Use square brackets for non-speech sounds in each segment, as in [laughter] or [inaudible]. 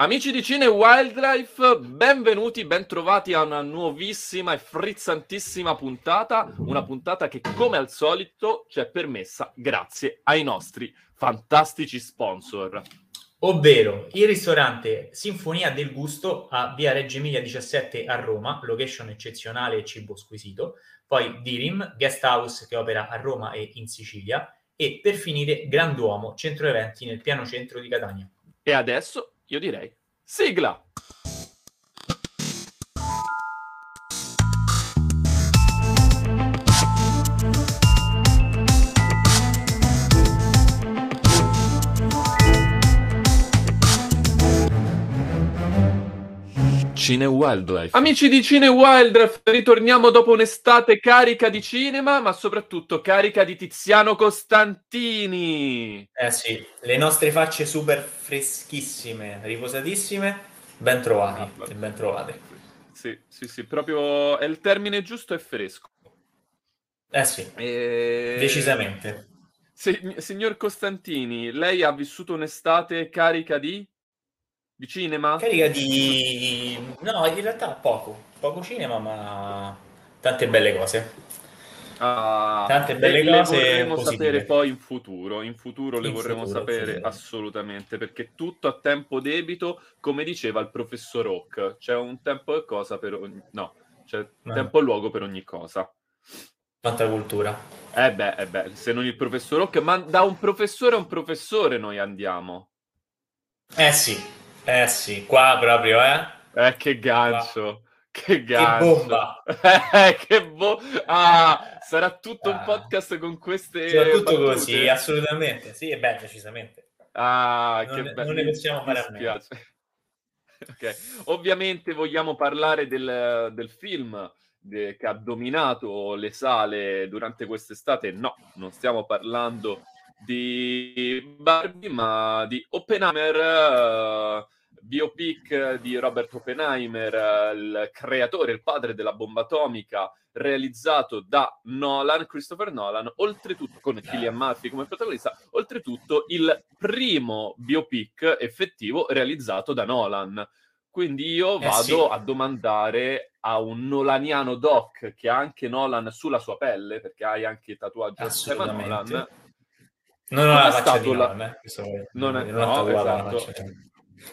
Amici di Cine Wildlife, benvenuti, bentrovati a una nuovissima e frizzantissima puntata, una puntata che come al solito ci è permessa grazie ai nostri fantastici sponsor. Ovvero il ristorante Sinfonia del Gusto a via Reggio Emilia 17 a Roma, location eccezionale e cibo squisito, poi Dirim, guest house che opera a Roma e in Sicilia, e per finire Granduomo, centro eventi nel piano centro di Catania. E adesso io direi sigla! Cine Wildlife. Amici di Cine Wildlife, ritorniamo dopo un'estate carica di cinema, ma soprattutto carica di Tiziano Costantini. Eh sì, le nostre facce super freschissime, riposatissime, ben trovati, ah, ben trovate. Sì, sì, sì, proprio è il termine giusto e fresco. Eh sì, e... decisamente. Se, signor Costantini, lei ha vissuto un'estate carica di di cinema? Carica di... No, in realtà poco. Poco cinema, ma tante belle cose. Ah, tante belle le, cose. Le vorremmo positive. sapere poi in futuro. In futuro le in vorremmo futuro, sapere futuro. assolutamente perché tutto a tempo debito, come diceva il professor Rock, c'è un tempo e cosa per ogni. No, c'è no. tempo e luogo per ogni cosa. Quanta cultura. Eh beh, eh beh, se non il professor Rock, ma da un professore a un professore noi andiamo. Eh sì, eh sì, qua proprio, eh? Eh, che gancio. Che gancio. Che bomba. [laughs] eh, che bo- ah, sarà tutto ah. un podcast con queste Sarà tutto battute. così, assolutamente. Sì, è bello, decisamente. Ah, non, che bello. Non ne possiamo fare a meno. [laughs] Okay. Ovviamente vogliamo parlare del, del film de, che ha dominato le sale durante quest'estate. No, non stiamo parlando di Barbie, ma di Oppenheimer. Uh, biopic di Robert Oppenheimer, il creatore, il padre della bomba atomica, realizzato da Nolan, Christopher Nolan, oltretutto con Killian Murphy come protagonista, oltretutto il primo biopic effettivo realizzato da Nolan. Quindi io vado eh sì. a domandare a un nolaniano doc che ha anche Nolan sulla sua pelle, perché hai anche tatuaggi a tema Nolan. Non ho la faccia di Nolan, eh? non, è, non no, esatto.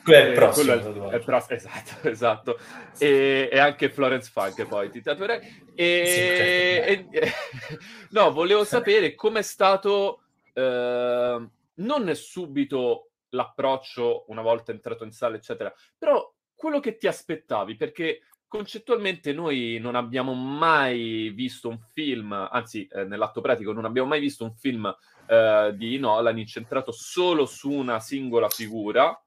Quello è il prossimo. È, è il prossimo esatto, [laughs] esatto. E, e, anche Florence Funk poi ti tatuerei. E, sì, certo. e, [laughs] no, volevo sapere com'è stato eh, non subito l'approccio una volta entrato in sala, eccetera, però quello che ti aspettavi, perché concettualmente noi non abbiamo mai visto un film, anzi eh, nell'atto pratico non abbiamo mai visto un film eh, di Nolan incentrato solo su una singola figura,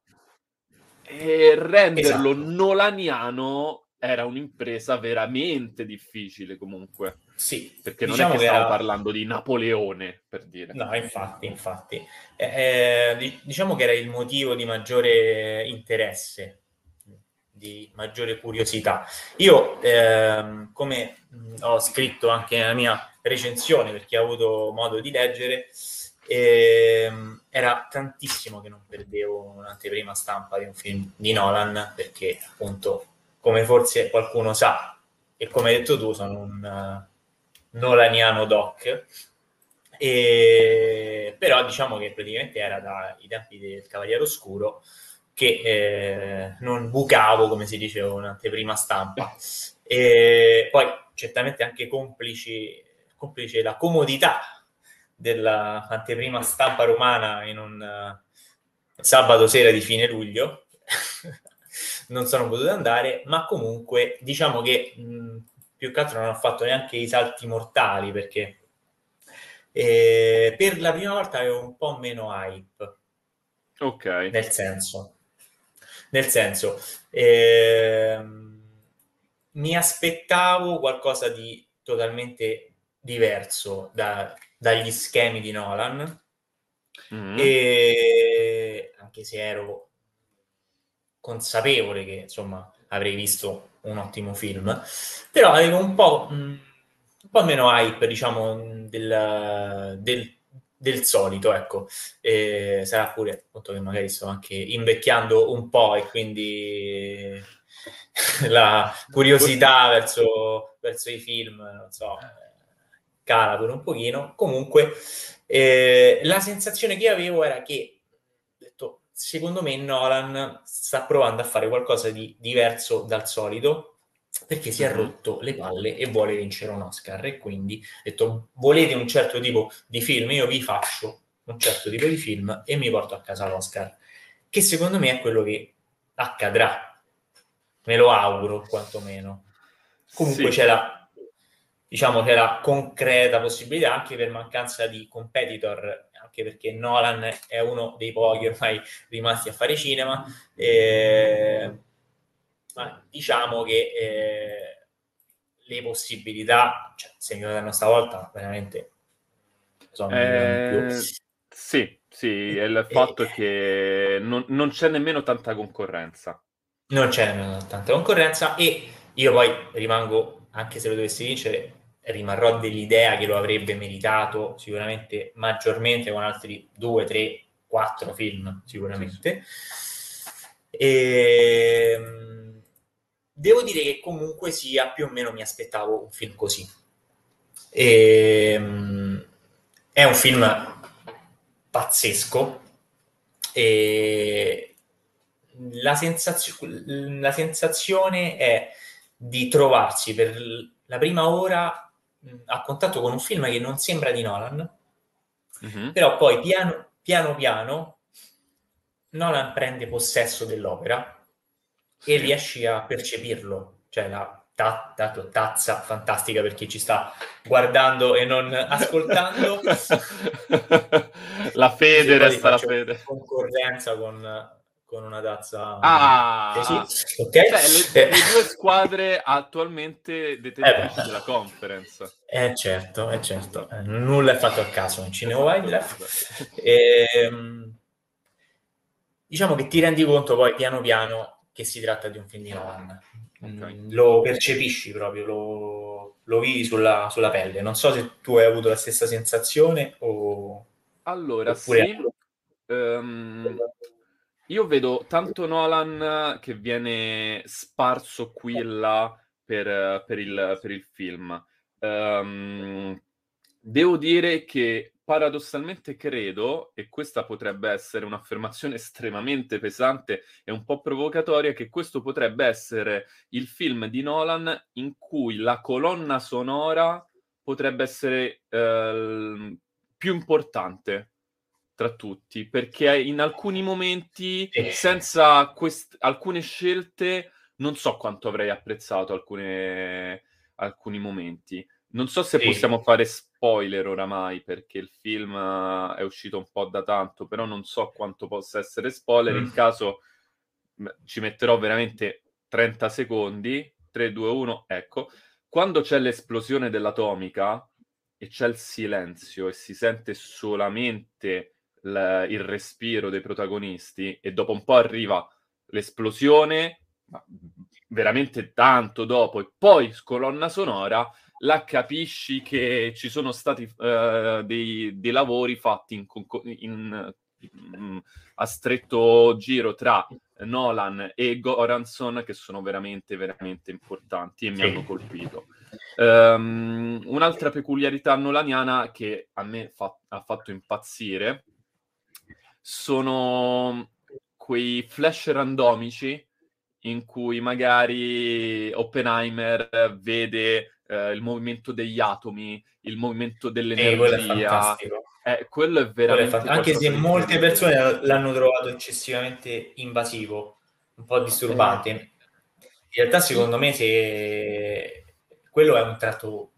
e renderlo esatto. nolaniano era un'impresa veramente difficile comunque. Sì. Perché non diciamo è che, stiamo era... parlando di Napoleone, per dire. No, infatti, infatti. Eh, eh, diciamo che era il motivo di maggiore interesse, di maggiore curiosità. Io, eh, come ho scritto anche nella mia recensione, per chi ha avuto modo di leggere, e, ehm, era tantissimo che non perdevo un'anteprima stampa di un film di Nolan perché appunto come forse qualcuno sa e come hai detto tu sono un uh, nolaniano doc. E, però diciamo che praticamente era dai tempi del Cavaliere Oscuro che eh, non bucavo come si diceva un'anteprima stampa. E poi certamente anche complici, complice la comodità dell'anteprima stampa romana in un uh, sabato sera di fine luglio. [laughs] non sono potuto andare, ma comunque diciamo che mh, più che altro non ho fatto neanche i salti mortali perché eh, per la prima volta avevo un po' meno hype. Ok. Nel senso, nel senso, eh, mi aspettavo qualcosa di totalmente diverso da, dagli schemi di Nolan mm-hmm. e anche se ero consapevole che insomma avrei visto un ottimo film però avevo un po', mh, un po meno hype diciamo del, del, del solito, ecco. E sarà pure appunto che magari sto anche invecchiando un po' e quindi [laughs] la curiosità verso, verso i film, non so, cala pure un pochino. Comunque, eh, la sensazione che avevo era che, detto, secondo me Nolan sta provando a fare qualcosa di diverso dal solito perché si è mhm. rotto le palle e vuole vincere un Oscar e quindi ha detto volete un certo tipo di film io vi faccio un certo tipo di film e mi porto a casa l'Oscar che secondo me è quello che accadrà me lo auguro quantomeno comunque sì. c'è la diciamo che la concreta possibilità anche per mancanza di competitor anche perché Nolan è uno dei pochi ormai rimasti a fare cinema e ma diciamo che eh, le possibilità, cioè, se mi danno stavolta, veramente sono eh, Sì, sì, è il fatto eh, che non, non, c'è nemmeno tanta concorrenza. Non c'è nemmeno tanta concorrenza e io poi rimango, anche se lo dovessi vincere, rimarrò dell'idea che lo avrebbe meritato sicuramente maggiormente con altri due, tre, quattro film sicuramente. E, ehm, Devo dire che comunque sia più o meno mi aspettavo un film così. E, um, è un film pazzesco e la, sensazio- la sensazione è di trovarsi per la prima ora a contatto con un film che non sembra di Nolan, mm-hmm. però poi piano piano, piano Nolan prende possesso dell'opera e riesci a percepirlo, cioè la ta- ta- tazza fantastica per chi ci sta guardando e non [laughs] ascoltando. la fede resta la fede. Concorrenza con, con una tazza. Ah, sì. okay. cioè, le, le, due squadre attualmente detentrici eh della conference. Eh certo, eh certo. Eh, nulla è fatto a caso in Cine Wildlife. E, ehm, diciamo che ti rendi conto poi piano piano che si tratta di un film di Nolan. Okay. Mm, lo percepisci proprio, lo, lo vivi sulla, sulla, pelle. Non so se tu hai avuto la stessa sensazione o... Allora, oppure... sì. Um, io vedo tanto Nolan che viene sparso qui e là per, per, il, per il, film. Um, devo dire che paradossalmente credo, e questa potrebbe essere un'affermazione [laughs] estremamente pesante e un po' provocatoria, che questo potrebbe essere il film di Nolan in cui la colonna sonora potrebbe essere eh, più importante tra tutti, perché in alcuni momenti, senza quest- alcune scelte, non so quanto avrei apprezzato alcune, alcuni momenti. Non so se sì. possiamo fare spoiler oramai perché il film uh, è uscito un po' da tanto, però non so quanto possa essere spoiler. Mm. In caso ci metterò veramente 30 secondi. 3, 2, 1, ecco. Quando c'è l'esplosione dell'atomica e c'è il silenzio e si sente solamente l- il respiro dei protagonisti e dopo un po' arriva l'esplosione, veramente tanto dopo, e poi colonna sonora, là capisci che ci sono stati uh, dei, dei, lavori fatti in, in, in, a stretto giro tra Nolan e Goranson che sono veramente, veramente importanti e mi hanno colpito. Um, un'altra peculiarità nolaniana che a me fa, ha fatto impazzire sono quei flash randomici in cui magari Oppenheimer vede eh, il movimento degli atomi, il movimento dell'energia. Eh, quello è, eh, quello è veramente... Quello è Anche se molte persone l'hanno trovato eccessivamente invasivo, un po' disturbante. Eh. In realtà, secondo me, se... quello è un tratto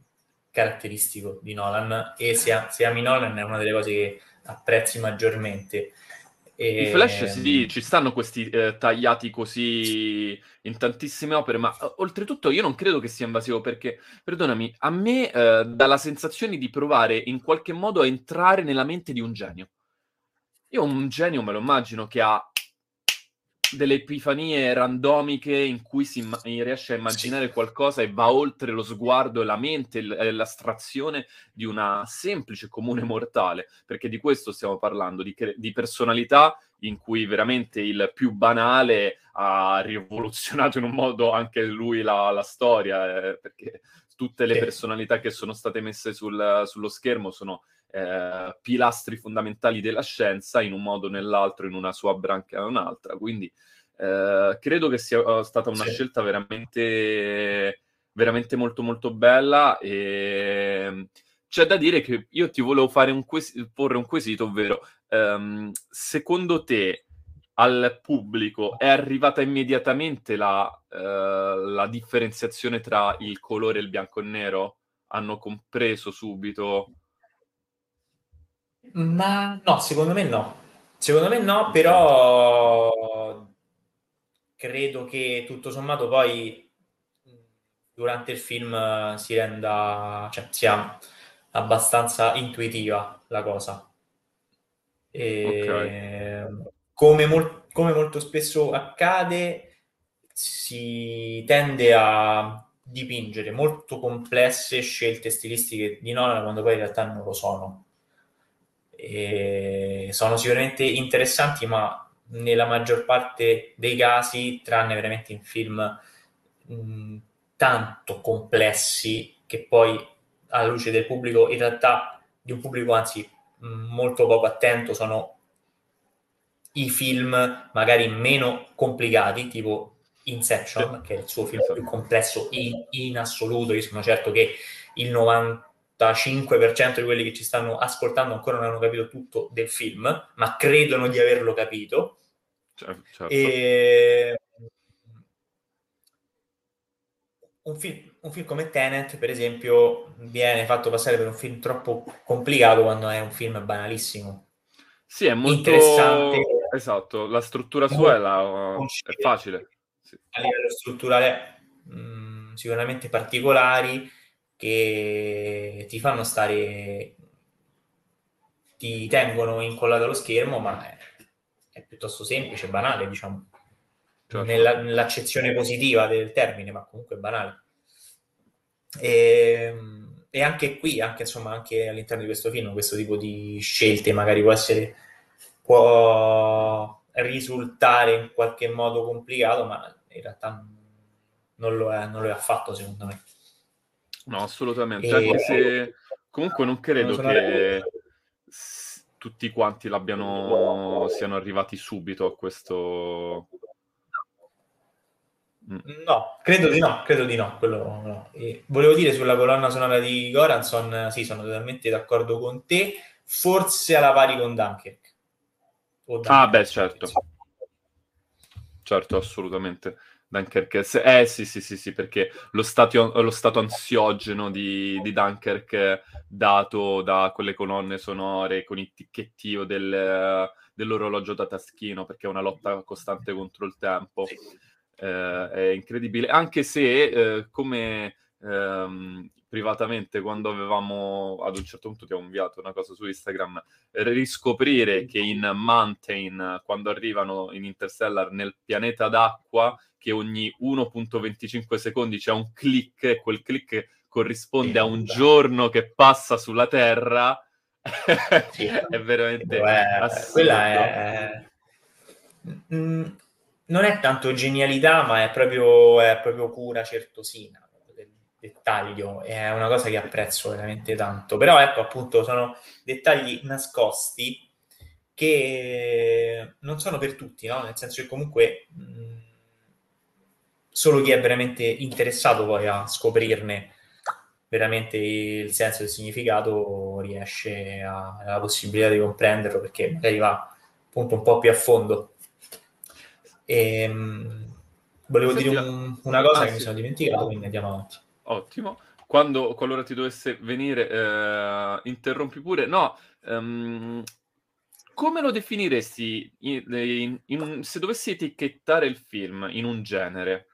caratteristico di Nolan e se, se ami Nolan è una delle cose che apprezzi maggiormente e... I flash sì, ci stanno questi eh, tagliati così in tantissime opere, ma uh, oltretutto io non credo che sia invasivo perché, perdonami, a me eh, dà la sensazione di provare in qualche modo a entrare nella mente di un genio. Io un genio me lo immagino che ha delle epifanie randomiche in cui si imma- riesce a immaginare qualcosa e va oltre lo sguardo e la mente e l'astrazione di una semplice comune mortale, perché di questo stiamo parlando, di, cre- di personalità in cui veramente il più banale ha rivoluzionato in un modo anche lui la, la storia, eh, perché tutte le personalità che sono state messe sul, sullo schermo sono eh, pilastri fondamentali della scienza in un modo o nell'altro, in una sua branca o un'altra. Quindi eh, credo che sia uh, stata una sì. scelta veramente, veramente molto molto bella e c'è da dire che io ti volevo fare un ques- porre un quesito, ovvero um, secondo te al pubblico è arrivata immediatamente la, uh, la differenziazione tra il colore e il bianco e nero? Hanno compreso subito ma no, secondo me no. Secondo me no, però credo che tutto sommato poi durante il film si renda, cioè sia abbastanza intuitiva la cosa. E okay. come, mol- come molto spesso accade, si tende a dipingere molto complesse scelte stilistiche di Nolan quando poi in realtà non lo sono e sono sicuramente interessanti, ma nella maggior parte dei casi, tranne veramente in film mh, tanto complessi che poi alla luce del pubblico, in realtà di un pubblico anzi mh, molto poco attento, sono i film magari meno complicati, tipo Inception, che è il suo film più complesso in, in assoluto. Io sono certo che il 90 95% di quelli che ci stanno ascoltando ancora non hanno capito tutto del film, ma credono di averlo capito. Certo, certo. E... Un film, un film, come Tenet, per esempio, viene fatto passare per un film troppo complicato quando è un film banalissimo. Sì, è molto interessante. Esatto, la struttura sua è, la... è facile. Sì. A livello strutturale, mh, mm, sicuramente particolari che ti fanno stare, ti tengono incollato allo schermo, ma è, è piuttosto semplice, banale, diciamo, certo. Nella, nell'accezione positiva del termine, ma comunque banale. E, e, anche qui, anche, insomma, anche all'interno di questo film, questo tipo di scelte magari può essere, può risultare in qualche modo complicato, ma in realtà non lo è, non lo è affatto, secondo me. No, assolutamente. E... Anche se comunque non credo non che s- tutti quanti l'abbiano siano arrivati subito a questo. Mm. No, credo di no, credo di no. Quello, no. volevo dire sulla colonna sonora di Goranson, sì, sono totalmente d'accordo con te, forse alla pari con Dunkirk. Dunkirk. Ah, beh, certo. Certo, assolutamente. Dunkerque, eh sì, sì, sì, sì, perché lo stato, lo stato ansiogeno di, di, Dunkerque dato da quelle colonne sonore con il ticchettio del, dell'orologio da taschino, perché è una lotta costante contro il tempo, eh, è incredibile, anche se eh, come ehm, privatamente quando avevamo ad un certo punto ti ho inviato una cosa su Instagram riscoprire che in Mountain quando arrivano in Interstellar nel pianeta d'acqua che ogni 1.25 secondi c'è un click e quel click corrisponde a un giorno che passa sulla Terra sì. [laughs] è veramente è, quella è mm, non è tanto genialità ma è proprio, è proprio cura certosina dettaglio, è una cosa che apprezzo veramente tanto. Però ecco, appunto, sono dettagli nascosti che non sono per tutti, no? Nel senso che comunque mh, solo chi è veramente interessato poi a scoprirne veramente il senso e il significato riesce a, ha la possibilità di comprenderlo perché magari va appunto un po' più a fondo. E, mh, volevo Senti, dire un, una cosa ah, che sì. mi sono dimenticato, quindi andiamo avanti. Ottimo. Quando, qualora ti dovesse venire, eh, interrompi pure. No, um, come lo definiresti in, in, in, se dovessi etichettare il film in un genere?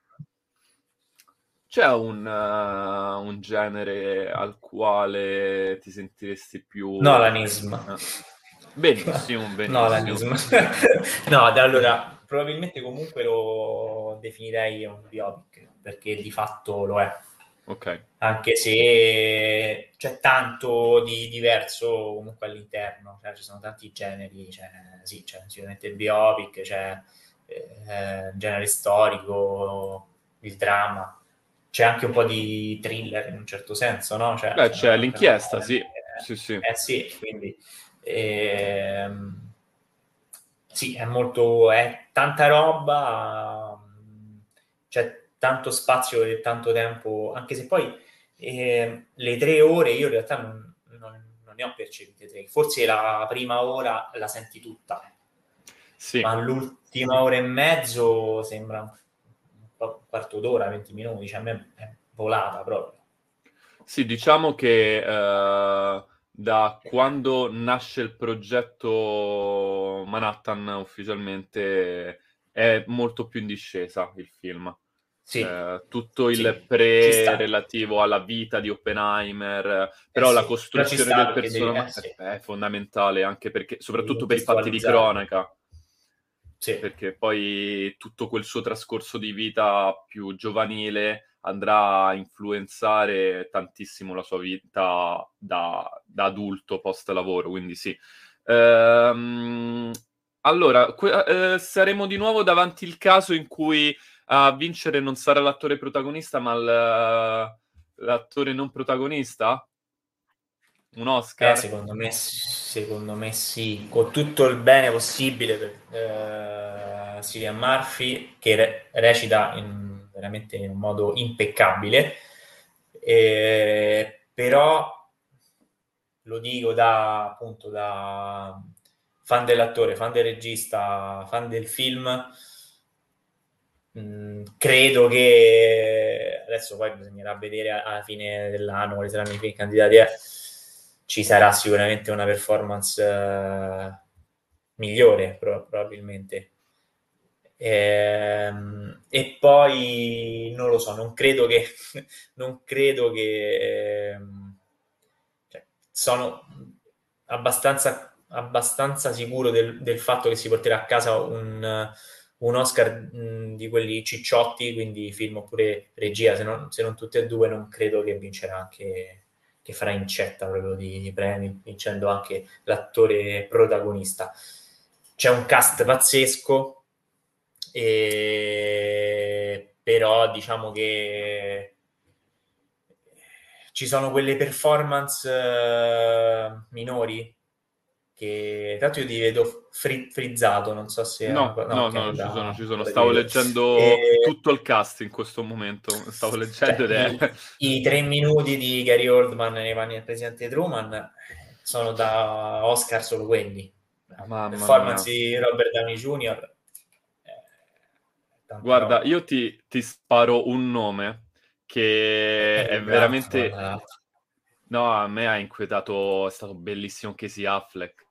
C'è un, uh, un genere al quale ti sentiresti più... Nolanism. Benissimo, [laughs] benissimo. Nolanism. [laughs] no, allora, probabilmente comunque lo definirei un biopic, perché di fatto lo è. Ok. Anche se c'è tanto di diverso comunque all'interno, cioè, ci sono tanti generi, cioè, sì, c'è sicuramente il biopic, c'è eh, il genere storico, il dramma, c'è anche un po' di thriller in un certo senso, no? Cioè, Beh, c'è l'inchiesta, sì. Eh, sì, sì. Eh sì, quindi... Ehm, sì, è molto... è tanta roba, c'è tanto spazio e tanto tempo, anche se poi eh, le tre ore io in realtà non, non, non, ne ho percepite tre, forse la prima ora la senti tutta, sì. ma l'ultima ora e mezzo sembra un quarto d'ora, 20 minuti, cioè a me è volata proprio. Sì, diciamo che uh, da quando nasce il progetto Manhattan ufficialmente è molto più in discesa il film. Sì. Eh, tutto il sì, pre relativo alla vita di Oppenheimer, eh però eh la costruzione però del personaggio devi... è, fondamentale anche perché, soprattutto per i fatti di cronaca. Sì. Perché poi tutto quel suo trascorso di vita più giovanile andrà a influenzare tantissimo la sua vita da, da adulto post lavoro, quindi sì. Ehm, allora, que- eh, saremo di nuovo davanti il caso in cui a vincere non sarà l'attore protagonista, ma l'attore non protagonista? Un Oscar? Eh, secondo, me, secondo me sì, con tutto il bene possibile per eh, Cillian Murphy, che re- recita in, veramente in un modo impeccabile, eh, però lo dico da appunto da fan dell'attore, fan del regista, fan del film, Credo che adesso poi bisognerà vedere alla fine dell'anno quali saranno i candidati. Eh, ci sarà sicuramente una performance uh, migliore, pro- probabilmente. E, ehm, e, poi non lo so, non credo che, [laughs] non credo che ehm, cioè, sono abbastanza, abbastanza sicuro del, del, fatto che si porterà a casa un un Oscar mh, di quelli cicciotti, quindi film oppure regia, se non, se non tutte e due, non credo che vincerà anche, che farà incetta proprio di, di premi, vincendo anche l'attore protagonista. C'è un cast pazzesco, e... però diciamo che ci sono quelle performance uh, minori che tanto io ti vedo fri- frizzato, non so se... No, no, no, no ci sono, ci sono. Stavo leggendo e... tutto il cast in questo momento, stavo leggendo cioè, è... I, I, tre minuti di Gary Oldman nei panni del presidente Truman sono da Oscar solo quelli. Mamma performance mia. di Robert Downey Jr. Guarda, io ti, ti, sparo un nome che è, è veramente... No, a me ha inquietato, è stato bellissimo Casey Affleck.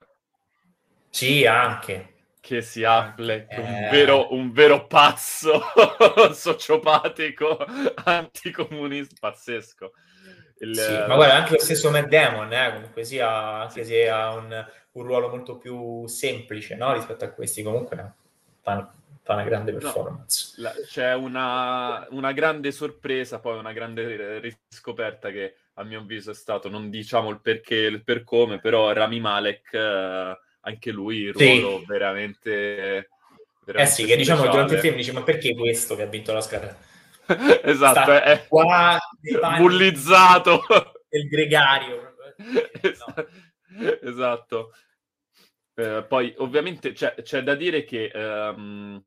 Sì, anche. Che si Affleck, eh... un, vero, un vero pazzo [laughs] sociopatico, anticomunista, pazzesco. Il... Sì, ma guarda, anche lo stesso Matt Damon, eh, comunque sia, anche se ha un, un, ruolo molto più semplice no? rispetto a questi, comunque fa, fa una grande performance. No, la, c'è una, una, grande sorpresa, poi una grande riscoperta che a mio avviso è stato, non diciamo il perché, il per come, però Rami Malek... Eh, anche lui il ruolo sì. veramente, veramente, Eh sì, che diciamo durante il film dice ma perché questo che ha vinto l'Oscar? [laughs] esatto, Sta è qua bullizzato. Il gregario. No. esatto. Eh, poi ovviamente c'è, c'è, da dire che um,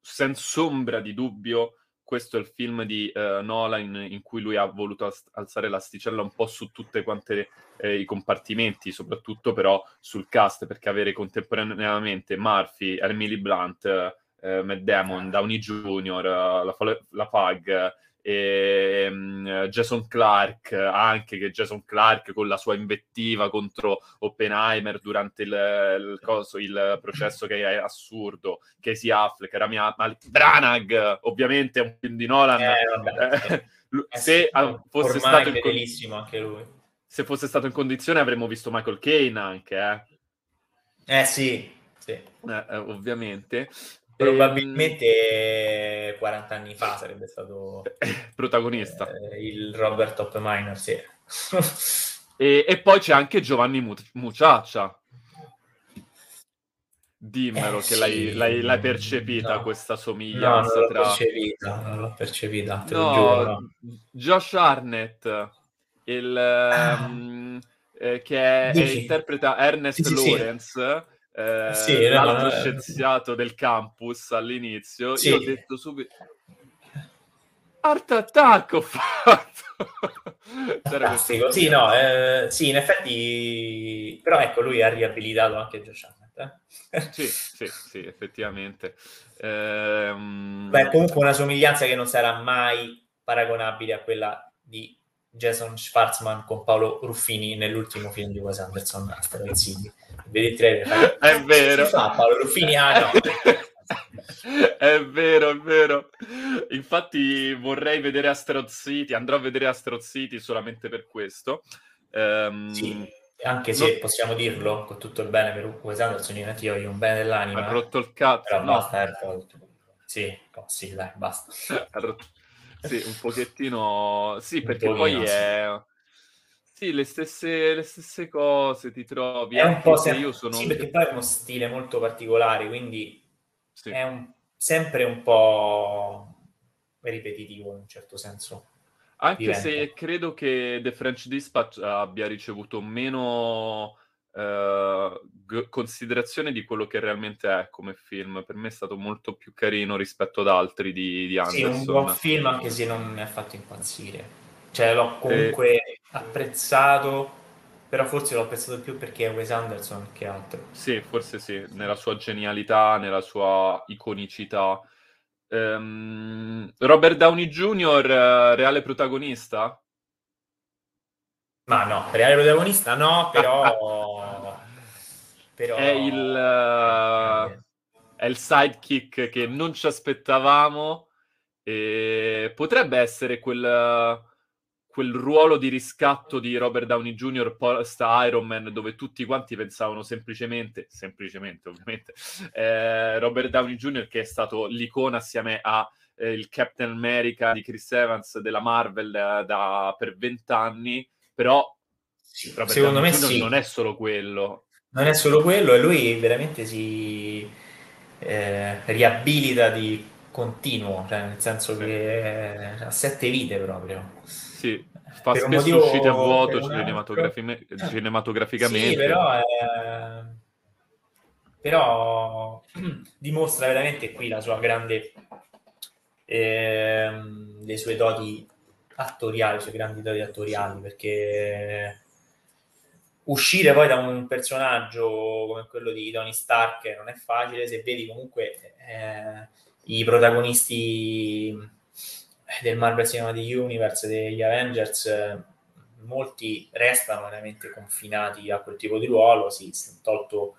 senza ombra di dubbio questo è il film di uh, Nolan in, in, cui lui ha voluto alzare l'asticella un po' su tutti quanti eh, i compartimenti, soprattutto però sul cast, perché avere contemporaneamente Murphy, Emily Blunt, eh, Matt Damon, Downey Jr., la, la Pag e um, Jason Clark, anche che Jason Clark con la sua invettiva contro Oppenheimer durante il, il, coso, il processo che è assurdo, Casey Affleck, Rami Malek, Branagh, ovviamente è un film di Nolan. Eh, vabbè, eh, se sì, fosse stato in con... anche lui. Se fosse stato in condizione avremmo visto Michael Caine anche, eh. Eh sì, sì. Eh, eh ovviamente. Probabilmente ehm... 40 anni fa sarebbe stato [laughs] protagonista. Eh, il Robert Oppenheimer, sì. [laughs] e, e, poi c'è anche Giovanni Muciaccia. Dimmelo eh, che sì, l'hai, l'hai, l'hai, percepita no. questa somiglianza no, non tra... l'ho percepita, non l'ho percepita, te no, giuro. No. Josh Arnett, il, ah. um, eh, che è, è, interpreta Ernest sì, Lawrence, sì. Eh, sì, l'altro no, scienziato del campus all'inizio, io ho detto subito... Art Attack ho fatto! [laughs] Fantastico, sì, no, eh, sì, in effetti... Però ecco, lui ha riabilitato anche Josh Arnett. Eh? sì, sì, sì, effettivamente. Ehm... Beh, comunque una somiglianza che non sarà mai paragonabile a quella di Jason Schwartzman con Paolo Ruffini nell'ultimo film di Wes Anderson, Asteroid City. Vedi il trailer? [laughs] È vero. Si fa Paolo Ruffini? Ah no. [laughs] è vero, è vero. Infatti vorrei vedere Asteroid City, andrò a vedere Asteroid City solamente per questo. Um, sì, anche se non... possiamo dirlo con tutto il bene per Wes Anderson, io ho un bene dell'anima. Ha rotto il cazzo. Però no. basta, Airport. Sì, oh, sì, dai, basta. [laughs] sì, un pochettino... Sì, perché poi è... Sì, le stesse, le stesse cose ti trovi. È un po' se... io sono... Sì, perché poi è uno stile molto particolare, quindi sì. è un... sempre un po' ripetitivo in un certo senso. Anche diventa. se credo che The French Dispatch abbia ricevuto meno Uh, g- considerazione di quello che realmente è come film. Per me è stato molto più carino rispetto ad altri di, di Anderson. Sì, un buon film anche se non mi ha fatto impazzire. Cioè l'ho comunque e... apprezzato, però forse l'ho apprezzato più perché è Wes Anderson che altro. Sì, forse sì, nella sua genialità, nella sua iconicità. Um, Robert Downey Jr., reale protagonista? Ma no, reale protagonista no, però... [laughs] però... È il... Uh, è il sidekick che non ci aspettavamo e potrebbe essere quel, quel ruolo di riscatto di Robert Downey Jr. post Iron Man dove tutti quanti pensavano semplicemente, semplicemente ovviamente, eh, Robert Downey Jr. che è stato l'icona assieme a eh, il Captain America di Chris Evans della Marvel da, da per vent'anni però sì, secondo me sì. non è solo quello. Non è solo quello e lui veramente si eh, riabilita di continuo, cioè nel senso sì. che ha sette vite proprio. Sì, fa per spesso motivo, uscite a vuoto cinematografi- cinematograficamente. Sì, però, è... però [clears throat] dimostra veramente qui la sua grande... Eh, le sue doti attoriali, cioè grandi doti attoriali, perché uscire poi da un personaggio come quello di Tony Stark non è facile, se vedi comunque eh, i protagonisti del Marvel Cinematic Universe, degli Avengers, molti restano veramente confinati a quel tipo di ruolo, sì, si è tolto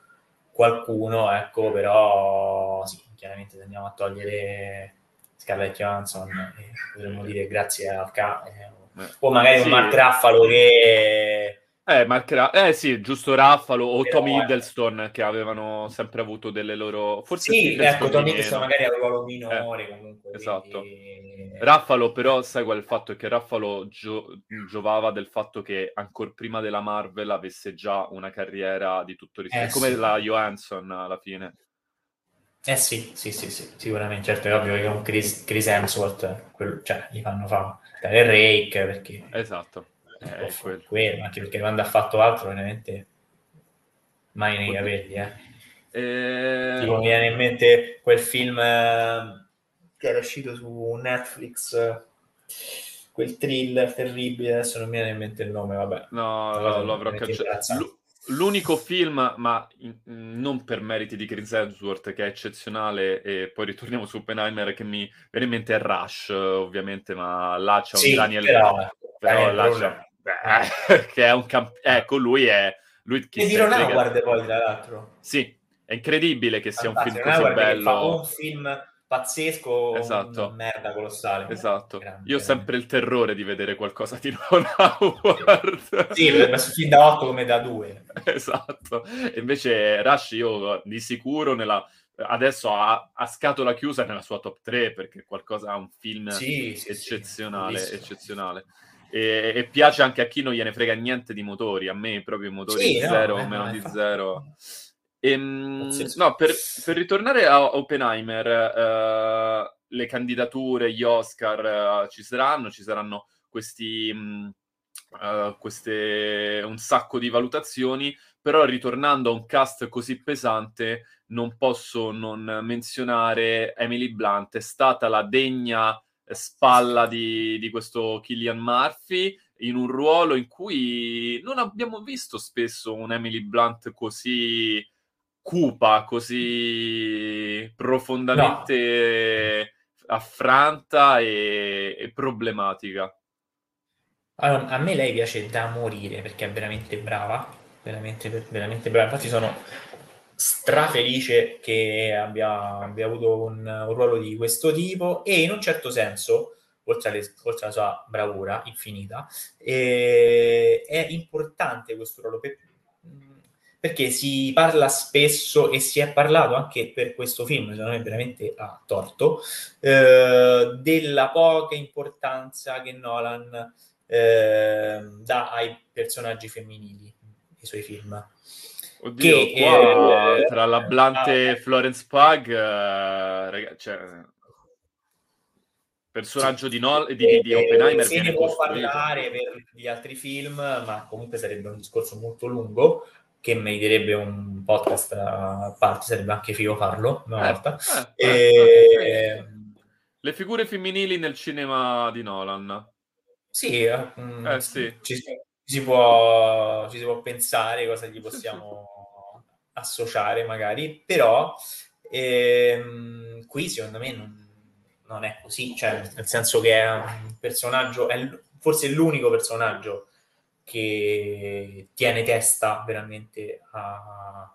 qualcuno, ecco, però sì, chiaramente se andiamo a togliere Scarlett Johansson, eh, potremmo dire grazie al ca- eh, o magari sì. un Mark Raffalo che... Eh, Mark Ra- eh sì, giusto Raffalo o Però, Tommy Hiddleston eh. che avevano sempre avuto delle loro... Forse sì, ecco, Tommy Hiddleston magari ha un ruolo minore eh, comunque. Esatto. Quindi... Raffalo però, sai qual è il fatto? È che Raffalo gio- giovava del fatto che ancora prima della Marvel avesse già una carriera di tutto rispetto, eh, come sì. la Johansson alla fine. Eh sì, sì, sì, sì, sicuramente. Certo, è ovvio che con Chris, Chris Hemsworth, quello, cioè, gli fanno fare il rake perché... Esatto. Eh, quello. quello. anche perché quando ha fatto altro veramente mai nei capelli, eh. E... Tipo, mi viene in mente quel film eh, che era uscito su Netflix, quel thriller terribile, adesso non mi viene in mente il nome, vabbè. No, lo, lo avrò cancellato. L'unico film, ma in, non per meriti di Chris Hemsworth, che è eccezionale, e poi ritorniamo su Oppenheimer, che mi viene in mente è Rush, ovviamente, ma là c'è sì, un Daniel... Però, però là c'è... Beh, [laughs] che è un camp... Ecco, lui è... Lui che di Ron Howard poi, tra l'altro. Sì, è incredibile che sia un film così bello. Un film pazzesco, esatto. merda colossale. Esatto. Grande. Io ho sempre il terrore di vedere qualcosa di Ron [laughs] Howard. sì, messo fin da 8 come da 2. [laughs] Esatto. E invece Rush io di sicuro nella adesso ha, ha, scatola chiusa nella sua top 3 perché qualcosa ha un film sì, eccezionale, sì, eccezionale. E, e, piace anche a chi non gliene frega niente di motori, a me proprio i motori sì, zero o no, meno di zero. Ehm, no, per, per, ritornare a Oppenheimer, uh, le candidature, gli Oscar uh, ci saranno, ci saranno questi, uh, queste, un sacco di valutazioni, però ritornando a un cast così pesante non posso non menzionare Emily Blunt, è stata la degna spalla di, di questo Killian Murphy in un ruolo in cui non abbiamo visto spesso un Emily Blunt così cupa, così profondamente no. affranta e, e problematica. Allora, a me lei piace da morire perché è veramente brava, veramente, veramente brava. Infatti sono strafelice che abbia, abbia avuto un, un, ruolo di questo tipo e in un certo senso, oltre, alle, oltre alla sua bravura infinita, eh, è importante questo ruolo per, perché si parla spesso e si è parlato anche per questo film, secondo me veramente a torto, eh, della poca importanza che Nolan eh, dà ai personaggi femminili nei suoi film. Oddio, che, qua, eh, tra la Blante e Florence Pug, eh, ragazzi, cioè, personaggio sì. di, Nol- di, di Oppenheimer se ne può parlare per gli altri film, ma comunque sarebbe un discorso molto lungo che meriterebbe un podcast a parte, sarebbe anche figo farlo una eh, volta. Eh, e... eh, le figure femminili nel cinema di Nolan. Sì, eh, mm, sì. Ci, si può, ci si può pensare cosa gli possiamo associare magari, però ehm, qui secondo me non, non, è così, cioè nel senso che è un personaggio, è forse l'unico personaggio che tiene testa veramente a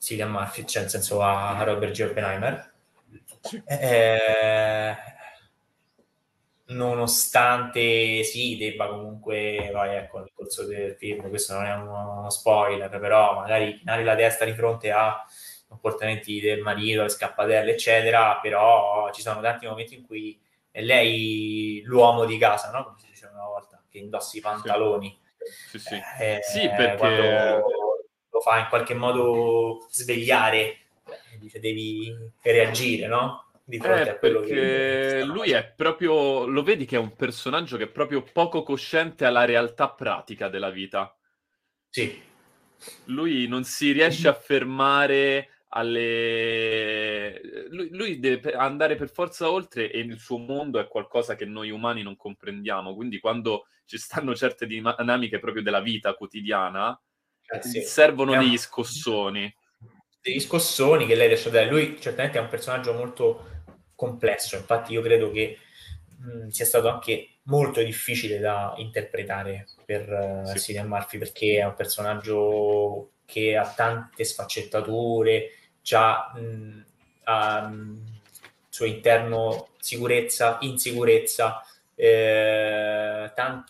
Cillian Murphy, cioè nel senso a Robert G. Oppenheimer. Eh, nonostante sì, debba comunque, vai ecco, nel corso del film, questo non è uno spoiler, però magari chinare la testa di fronte a comportamenti del marito, le scappadelle, eccetera, però ci sono tanti momenti in cui è lei l'uomo di casa, no? Come si diceva una volta, che indossi i pantaloni. Sì, sì. Eh, sì perché lo fa in qualche modo svegliare, eh, dice devi reagire, no? di fronte eh, a quello che lui è proprio lo vedi che è un personaggio che è proprio poco cosciente alla realtà pratica della vita. Sì. Lui non si riesce a fermare alle lui, lui, deve andare per forza oltre e il suo mondo è qualcosa che noi umani non comprendiamo, quindi quando ci stanno certe dinamiche proprio della vita quotidiana eh sì. servono un... degli scossoni degli scossoni che lei riesce a dare. Lui certamente è un personaggio molto complesso, infatti io credo che mh, sia stato anche molto difficile da interpretare per uh, sì. Cillian Murphy perché è un personaggio che ha tante sfaccettature, già al suo interno sicurezza, insicurezza, eh, tan-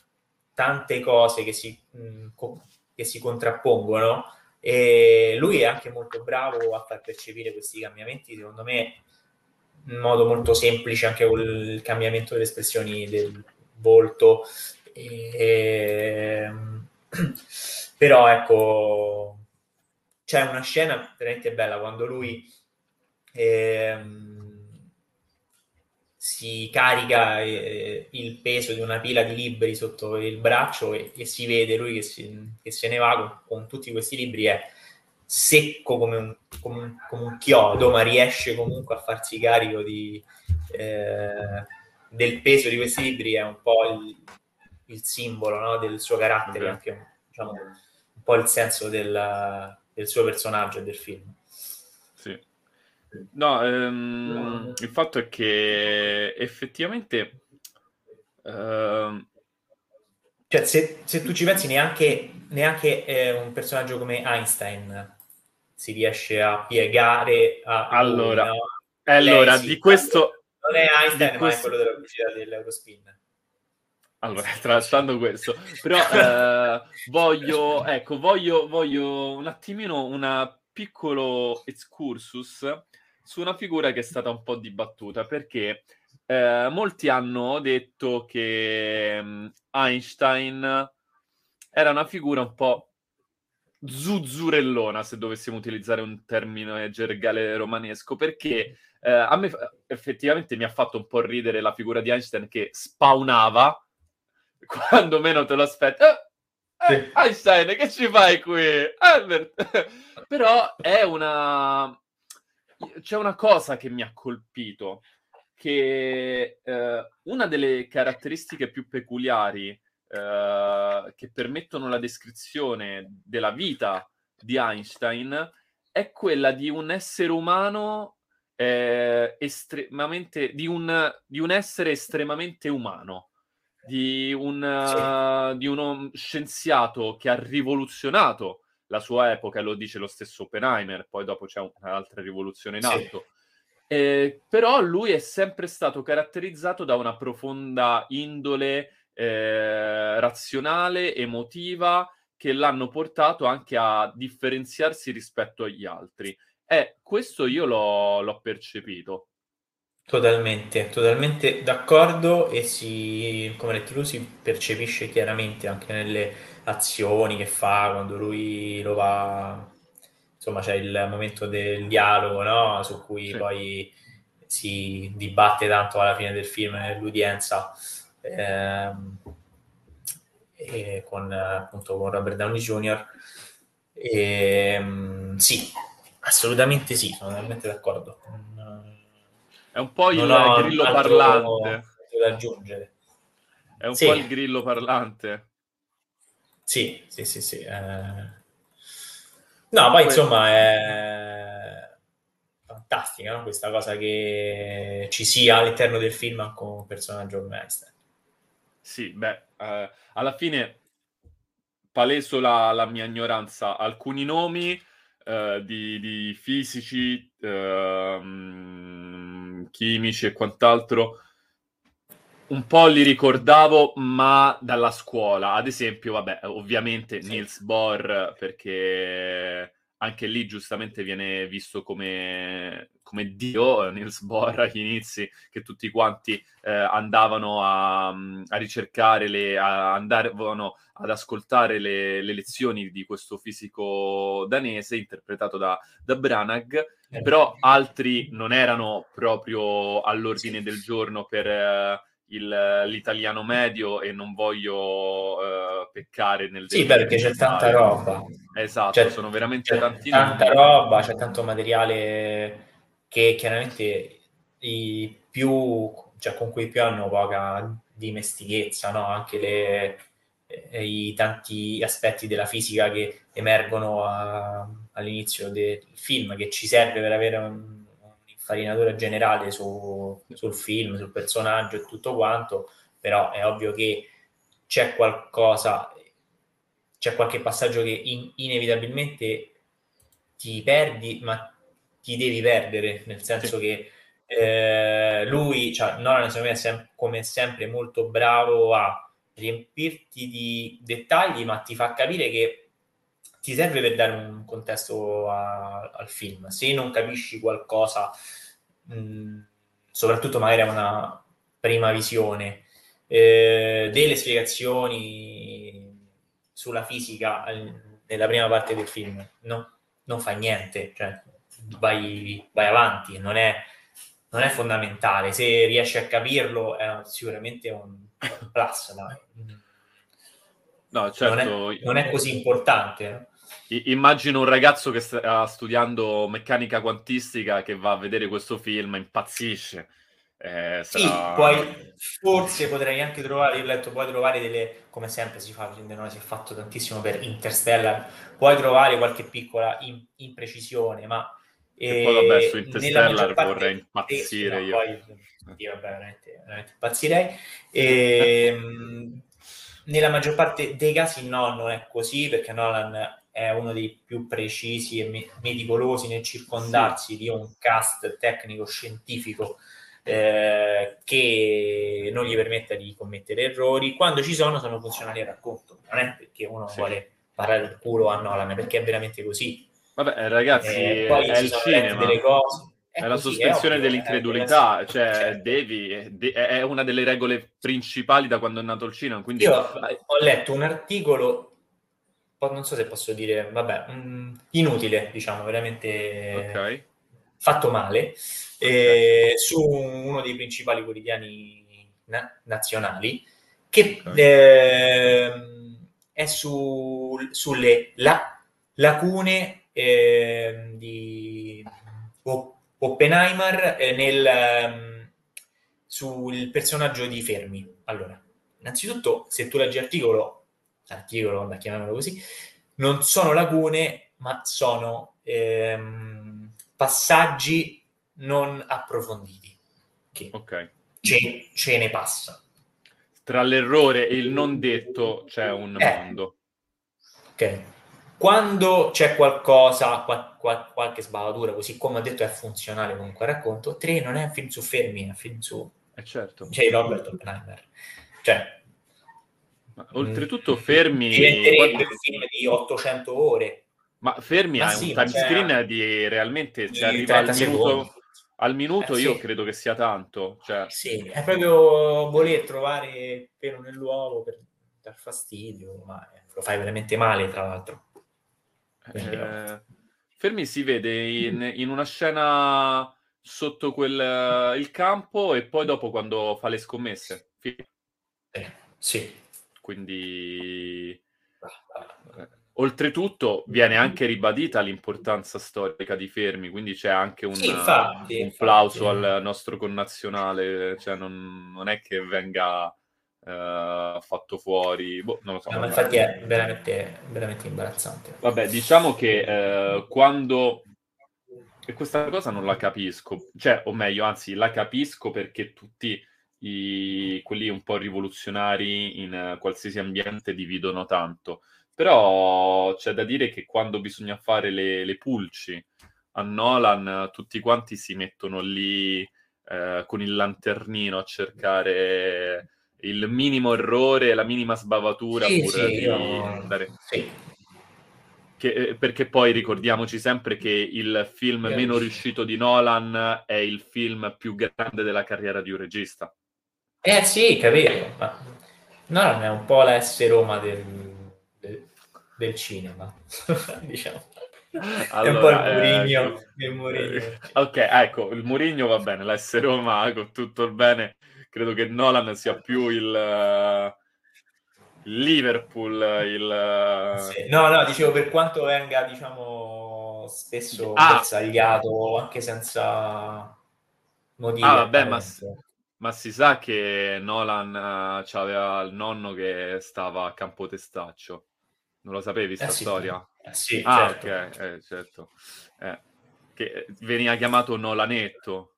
tante cose che si, mh, co- che si contrappongono e lui è anche molto bravo a far percepire questi cambiamenti, secondo me in modo molto semplice anche con il cambiamento delle espressioni del volto. E, [clears throat] però ecco, c'è una scena veramente bella quando lui eh, si carica eh, il peso di una pila di libri sotto il braccio e, e si vede lui che, si, che se ne va con, con tutti questi libri. È, secco come un, come, un, come un, chiodo, ma riesce comunque a farsi carico di, eh, del peso di questi libri, è un po' il, il simbolo no? del suo carattere, okay. anche diciamo, un po' il senso del, del suo personaggio e del film. Sì. No, ehm, il fatto è che effettivamente... Ehm... Cioè, se, se, tu ci pensi, neanche, neanche eh, un personaggio come Einstein si riesce a piegare a allora, no? allora di questo non è Einstein ma questo... è quello della velocità dell'Eurospin allora, [laughs] trattando questo, però [laughs] eh, voglio, ecco, voglio, voglio un attimino una piccolo excursus su una figura che è stata un po' dibattuta perché eh, molti hanno detto che um, Einstein era una figura un po' zuzzurellona, se dovessimo utilizzare un termine gergale romanesco, perché eh, a me effettivamente mi ha fatto un po' ridere la figura di Einstein che spawnava quando meno te lo aspetti. Eh, eh, Einstein, che ci fai qui? Albert. [laughs] Però è una... C'è una cosa che mi ha colpito, che eh, una delle caratteristiche più peculiari eh, che permettono la descrizione della vita di Einstein è quella di un essere umano eh, estremamente di un, di un essere estremamente umano di, un, uh, di uno scienziato che ha rivoluzionato la sua epoca, lo dice lo stesso Oppenheimer, poi dopo c'è un'altra rivoluzione in atto. Sì. Eh, però lui è sempre stato caratterizzato da una profonda indole eh, razionale, emotiva, che l'hanno portato anche a differenziarsi rispetto agli altri. E questo io l'ho, l'ho percepito. Totalmente, totalmente d'accordo e si, come detto tu, si percepisce chiaramente anche nelle azioni che fa quando lui lo va, insomma c'è il momento del dialogo, no? Su cui sì. poi si dibatte tanto alla fine del film nell'udienza ehm, e con, appunto, con Robert Downey Jr. E, ehm, sì, assolutamente sì, sono totalmente d'accordo è un po' il grillo parlante. Da aggiungere. È un sì. po' il grillo parlante. Sì, sì, sì, sì. Eh... No, poi insomma è fantastica no? questa cosa che ci sia all'interno del film con un personaggio come Einstein. Sì, beh, eh, alla fine paleso la, la mia ignoranza. Alcuni nomi eh, di, di, fisici, eh, chimici e quant'altro, un po' li ricordavo, ma dalla scuola. Ad esempio, vabbè, ovviamente Niels Bohr, perché anche lì giustamente viene visto come, come Dio, Niels Bohr agli inizi, che tutti quanti eh, andavano a, a ricercare, le, a, andavano ad ascoltare le, le, lezioni di questo fisico danese interpretato da, da Branagh. Però altri non erano proprio all'ordine del giorno per... Eh, il, l'italiano medio e non voglio uh, peccare nel sì perché c'è tanta roba. Esatto c'è, sono veramente tanti tanta roba c'è tanto materiale che chiaramente i più cioè con cui più hanno poca dimestichezza no? anche le, eh, i tanti aspetti della fisica che emergono a, all'inizio del film che ci serve per avere un farinatura generale su, sul film, sul personaggio e tutto quanto, però è ovvio che c'è qualcosa, c'è qualche passaggio che in, inevitabilmente ti perdi, ma ti devi perdere, nel senso che eh, lui, cioè Nolan secondo me è sem- come sempre molto bravo a riempirti di dettagli, ma ti fa capire che ti serve per dare un contesto a, al film. Se non capisci qualcosa, mh, mm, soprattutto magari a una prima visione, eh, delle spiegazioni sulla fisica nella prima parte del film, no, non fa niente, cioè vai, vai avanti, non è, non è, fondamentale. Se riesci a capirlo è sicuramente un plus. Dai. No, certo. non, è, certo, non è così importante. No? Immagino un ragazzo che sta studiando meccanica quantistica che va a vedere questo film e impazzisce. Eh. Sì, poi forse potrei anche trovare, io ho letto, puoi trovare delle, come sempre si fa, non si è fatto tantissimo per Interstellar, puoi trovare qualche piccola in, imprecisione, ma... E, poi vabbè, su Interstellar vorrei impazzire eh, io. Poi, io vabbè, veramente, veramente impazzirei. E, ehm, nella maggior parte dei casi no, non è così, perché Nolan è uno dei più precisi e meticolosi nel circondarsi sì. di un cast tecnico-scientifico eh, che non gli permetta di commettere errori. Quando ci sono, sono funzionali al racconto. Non è perché uno sì. vuole parlare del culo a Nolan, perché è veramente così. Vabbè, ragazzi, eh, è il cinema. Delle cose. È, è la sospensione è ovvio, dell'incredulità, eh, cioè certo. devi, è una delle regole principali da quando è nato il cinema. Quindi... Io ho letto un articolo non so se posso dire, vabbè, mm, inutile, diciamo, veramente okay. fatto male, okay. eh, su uno dei principali quotidiani na- nazionali, che okay. eh, è su, sulle la- lacune eh, di Oppenheimer nel, um, sul personaggio di Fermi. Allora, innanzitutto, se tu leggi l'articolo, articolo, chiamiamolo così, non sono lacune, ma sono ehm, passaggi non approfonditi. Che okay. ce, ce, ne passa. Tra l'errore e il non detto c'è un eh. mondo. Ok. Quando c'è qualcosa, qual, qual, qualche sbavatura, così come ho detto è funzionale comunque al racconto, 3 non è un film su fermi, è un film su... Eh certo. Cioè Robert Oppenheimer. Cioè, ma, oltretutto fermi... Diventerebbe un film di 800 ore. Ma fermi ma ha sì, un time screen cioè... di realmente se arriva al minuto, al minuto eh, io sì. credo che sia tanto. Cioè... Sì, è proprio voler trovare pelo nell'uovo per dar fastidio, ma lo fai veramente male tra l'altro. Eh, fermi si vede in, in, una scena sotto quel, il campo e poi dopo quando fa le scommesse. Eh, sì, quindi eh, oltretutto viene anche ribadita l'importanza storica di Fermi, quindi c'è anche un, sì, infatti, un plauso al nostro connazionale, cioè non, non è che venga uh, fatto fuori. Boh, non lo so. No, ma infatti è veramente, veramente imbarazzante. Vabbè, diciamo che uh, quando... E questa cosa non la capisco, cioè, o meglio, anzi, la capisco perché tutti i, quelli un po' rivoluzionari in uh, qualsiasi ambiente dividono tanto. Però c'è da dire che quando bisogna fare le, le pulci a Nolan, tutti quanti si mettono lì eh, con il lanternino a cercare il minimo errore, la minima sbavatura sì, sì, di andare... Sì. Che, eh, perché poi ricordiamoci sempre che il film meno riuscito di Nolan è il film più grande della carriera di un regista. Eh sì, capito. Ma no, è un po' la S Roma del, del, del cinema, [laughs] diciamo. Allora, è un po' il Murigno, eh, Murigno. Ok, ecco, il Murigno va bene, la S Roma con tutto il bene. Credo che Nolan sia più il... Uh... Liverpool, il... Sì. No, no, dicevo per quanto venga, diciamo, spesso ah. bersagliato anche senza motivo. Ah, vabbè, ma, ma si sa che Nolan uh, aveva il nonno che stava a Campo Testaccio. Non lo sapevi questa eh sì, storia? Eh sì, ah, certo. ok, eh, certo. Eh, che veniva chiamato Nolanetto.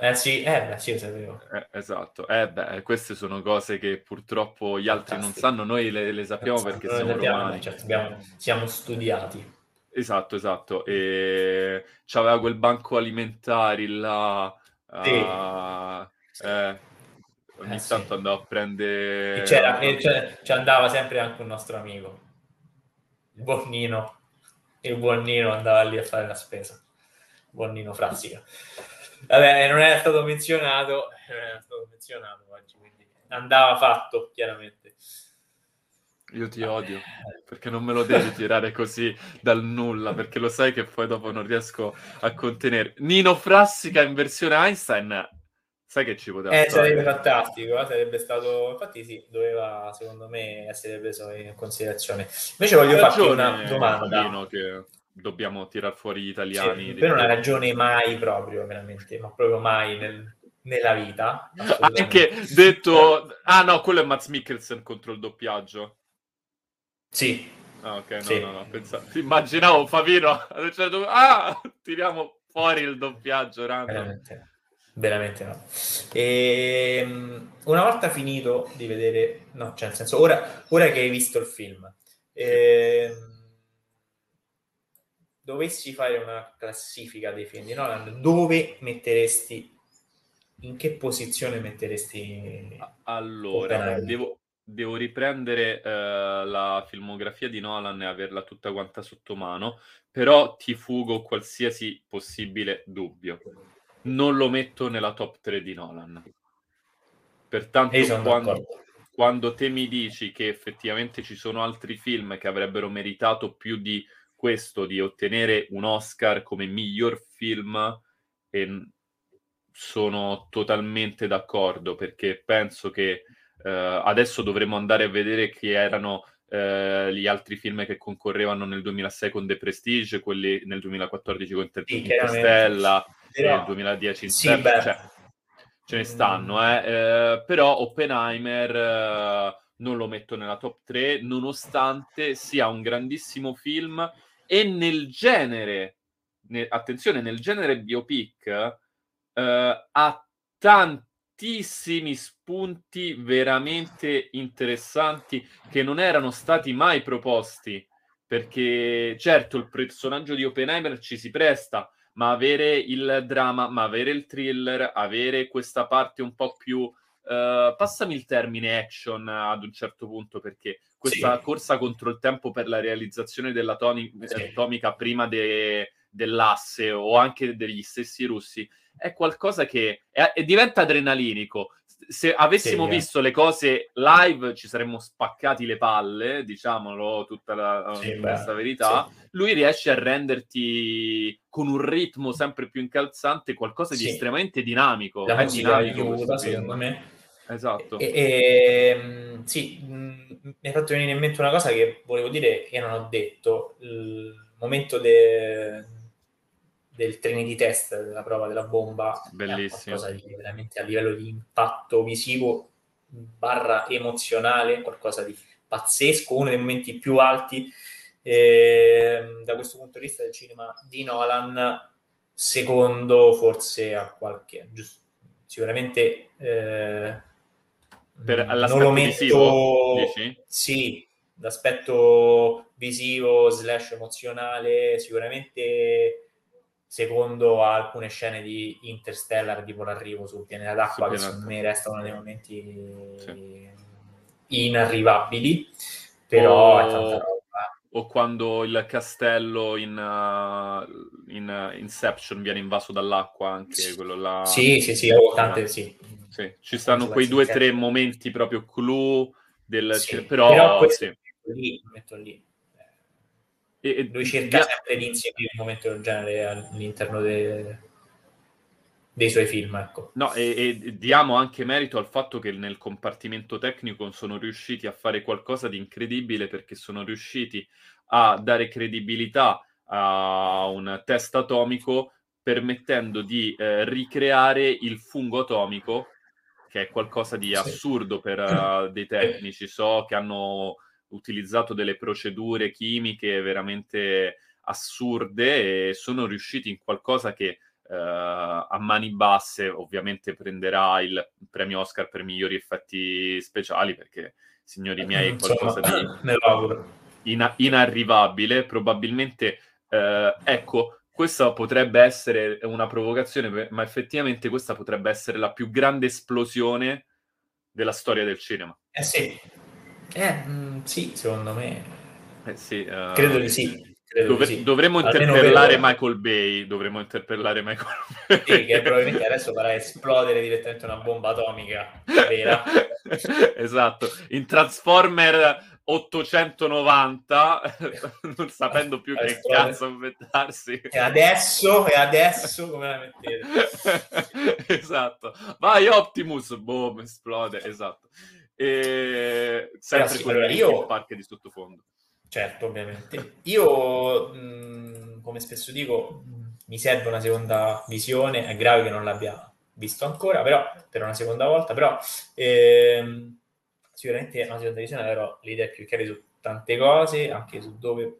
Eh sì, eh, beh, sì, lo sapevo. Eh, esatto. Eh, beh, queste sono cose che purtroppo gli altri Fantastico. non sanno, noi le, le sappiamo Fantastico. perché siamo abbiamo, romani. Certo, abbiamo, siamo studiati. Esatto, esatto. E c'aveva quel banco alimentari là. Sì. Uh, eh, ogni eh, tanto sì. andavo a prendere... E c'era, e c'era, ci andava sempre anche un nostro amico, il buon Nino. Il buon Nino andava lì a fare la spesa. Buon Nino Frassica. Vabbè, non era stato menzionato, non era stato menzionato oggi, quindi andava fatto, chiaramente. Io ti odio perché non me lo devi tirare così dal nulla perché lo sai che poi dopo non riesco a contenere. Nino Frassica in versione Einstein Sai che ci poteva eh, sarebbe fantastico, eh? sarebbe stato... Infatti sì, doveva secondo me essere preso in considerazione. Invece voglio farti una domanda. che dobbiamo tirar fuori gli italiani. Sì, per una ragione mai proprio, veramente, ma proprio mai nel, nella vita. Anche detto... Ah no, quello è Mats Mikkelsen contro il doppiaggio. Sì. Ah, ok, no, sì. no, no, pensavo... Immaginavo Favino, [laughs] ah, tiriamo fuori il doppiaggio, random. Veramente veramente no. E, ehm, una volta finito di vedere, no, cioè nel senso, ora, ora che hai visto il film, eh, dovessi fare una classifica dei film di Nolan, dove metteresti, in che posizione metteresti? Allora, devo, devo riprendere eh, la filmografia di Nolan e averla tutta quanta sotto mano, però ti fugo qualsiasi possibile dubbio. Non lo metto nella top 3 di Nolan. Pertanto, quando, quando te mi dici che effettivamente ci sono altri film che avrebbero meritato più di questo, di ottenere un Oscar come miglior film, e sono totalmente d'accordo perché penso che eh, adesso dovremmo andare a vedere chi erano eh, gli altri film che concorrevano nel 2006 con The Prestige, quelli nel 2014 con Interstellar, nel 2010 in sì, cioè, ce ne stanno, eh. eh però Oppenheimer eh, non lo metto nella top 3, nonostante sia un grandissimo film e nel genere, ne, attenzione, nel genere biopic eh, ha tanti tantissimi spunti veramente interessanti che non erano stati mai proposti. Perché certo il personaggio di Oppenheimer ci si presta, ma avere il dramma, ma avere il thriller, avere questa parte un po' più, uh, passami il termine action ad un certo punto, perché questa sì. corsa contro il tempo per la realizzazione dell'atomica sì. prima de- dell'asse o anche degli stessi russi è qualcosa che è, è diventa adrenalinico. Se avessimo sì, visto le cose live ci saremmo spaccati le palle, diciamolo tutta la, sì, questa beh, verità. Sì. Lui riesce a renderti con un ritmo sempre più incalzante qualcosa di estremamente dinamico. La è dinamico aiuta, secondo me. Esatto. E, e, ehm, sì, mi è fatto venire in mente una cosa che volevo dire e non ho detto. Il momento de, del Trinity Test, della prova della bomba, bellissimo. qualcosa di veramente a livello di impatto visivo barra emozionale, qualcosa di pazzesco, uno dei momenti più alti eh, da questo punto di vista del cinema di Nolan, secondo forse a qualche, giusto, sicuramente eh, per, non lo metto, visivo, sì, l'aspetto visivo slash emozionale sicuramente secondo alcune scene di Interstellar, tipo l'arrivo sul pianeta d'acqua, che secondo me restano dei momenti sì. inarrivabili, però o, è tanta roba. O quando il castello in, uh, in uh, Inception viene invaso dall'acqua, anche quello là. Sì, sì, sì, ho tante, sì. sì. Ci stanno quei due o tre momenti proprio clou del... Però, però sì. lì, metto lì e, Lui cerca dia... sempre di inserire un momento del genere all'interno de... dei suoi film. Ecco. No, e, e, diamo anche merito al fatto che nel compartimento tecnico sono riusciti a fare qualcosa di incredibile perché sono riusciti a dare credibilità a un test atomico permettendo di eh, ricreare il fungo atomico che è qualcosa di assurdo per uh, [clears throat] dei tecnici. So che hanno utilizzato delle procedure chimiche veramente assurde e sono riusciti in qualcosa che Uh, a mani basse ovviamente prenderà il premio Oscar per migliori effetti speciali perché signori miei è qualcosa di [laughs] ina- inarrivabile. Probabilmente uh, ecco questa potrebbe essere una provocazione ma effettivamente questa potrebbe essere la più grande esplosione della storia del cinema. Eh sì eh, mh, mm, sì, secondo me. Eh sì, uh, credo di sì. Credo dov- di sì. Dovremmo interpellare per... Michael Bay. Dovremmo interpellare Michael Bay. Sì, che probabilmente adesso farà esplodere direttamente una bomba atomica vera. [laughs] esatto. In Transformer 890, [laughs] non sapendo più che cazzo inventarsi. E adesso, e adesso come la mettete? [laughs] esatto. Vai Optimus, boom, esplode, esatto. E sempre sì, allora io... parche di sottofondo. Certo, ovviamente. Io, mh, come spesso dico, mi serve una seconda visione, è grave che non l'abbia visto ancora, però per una seconda volta, però ehm, sicuramente una seconda visione avrò le idee più chiare su tante cose, anche su dove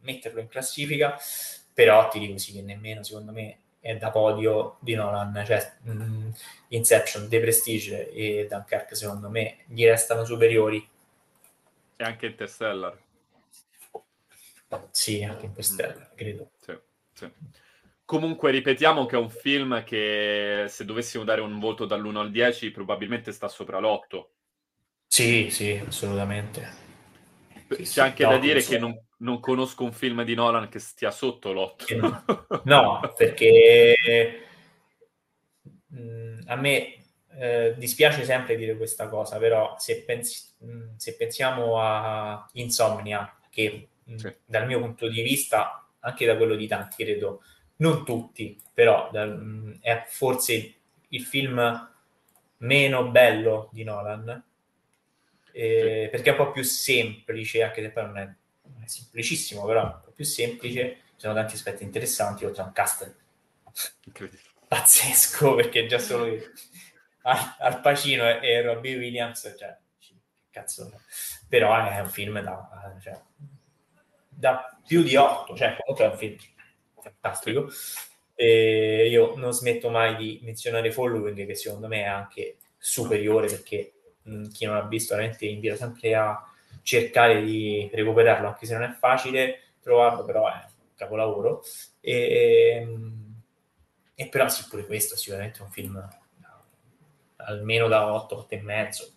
metterlo in classifica, però ti dico sì che nemmeno secondo me è da podio di Nolan, cioè mh, mm, Inception, The Prestige e Dunkirk secondo me gli restano superiori. E anche Interstellar. Sì, anche Interstellar, mm. credo. Sì, sì. Comunque ripetiamo che è un film che se dovessimo dare un voto dall'1 al 10 probabilmente sta sopra l'8. Sì, sì, assolutamente. C'è sì, anche no, da dire che non, non, conosco un film di Nolan che stia sotto l'otto. No, [laughs] no perché mm, a me eh, dispiace sempre dire questa cosa, però se, pensi, mh, mm, se pensiamo a Insomnia, che mm, sì. dal mio punto di vista, anche da quello di tanti, credo, non tutti, però da, è forse il film meno bello di Nolan, eh, sì. perché è un po' più semplice, anche se poi non è, è semplicissimo, però è un po' più semplice, ci sono tanti aspetti interessanti, oltre a un cast pazzesco, [laughs] perché già solo Al Pacino e Robbie Williams, cioè, cazzo, però è un film da, cioè, da più di otto, cioè comunque è un film fantastico. E io non smetto mai di menzionare Following, che secondo me è anche superiore perché mh, chi non ha visto veramente invita sempre a cercare di recuperarlo, anche se non è facile trovarlo, però è un capolavoro. E, e però sì, pure questo è sicuramente un film almeno da 8, 8 e mezzo.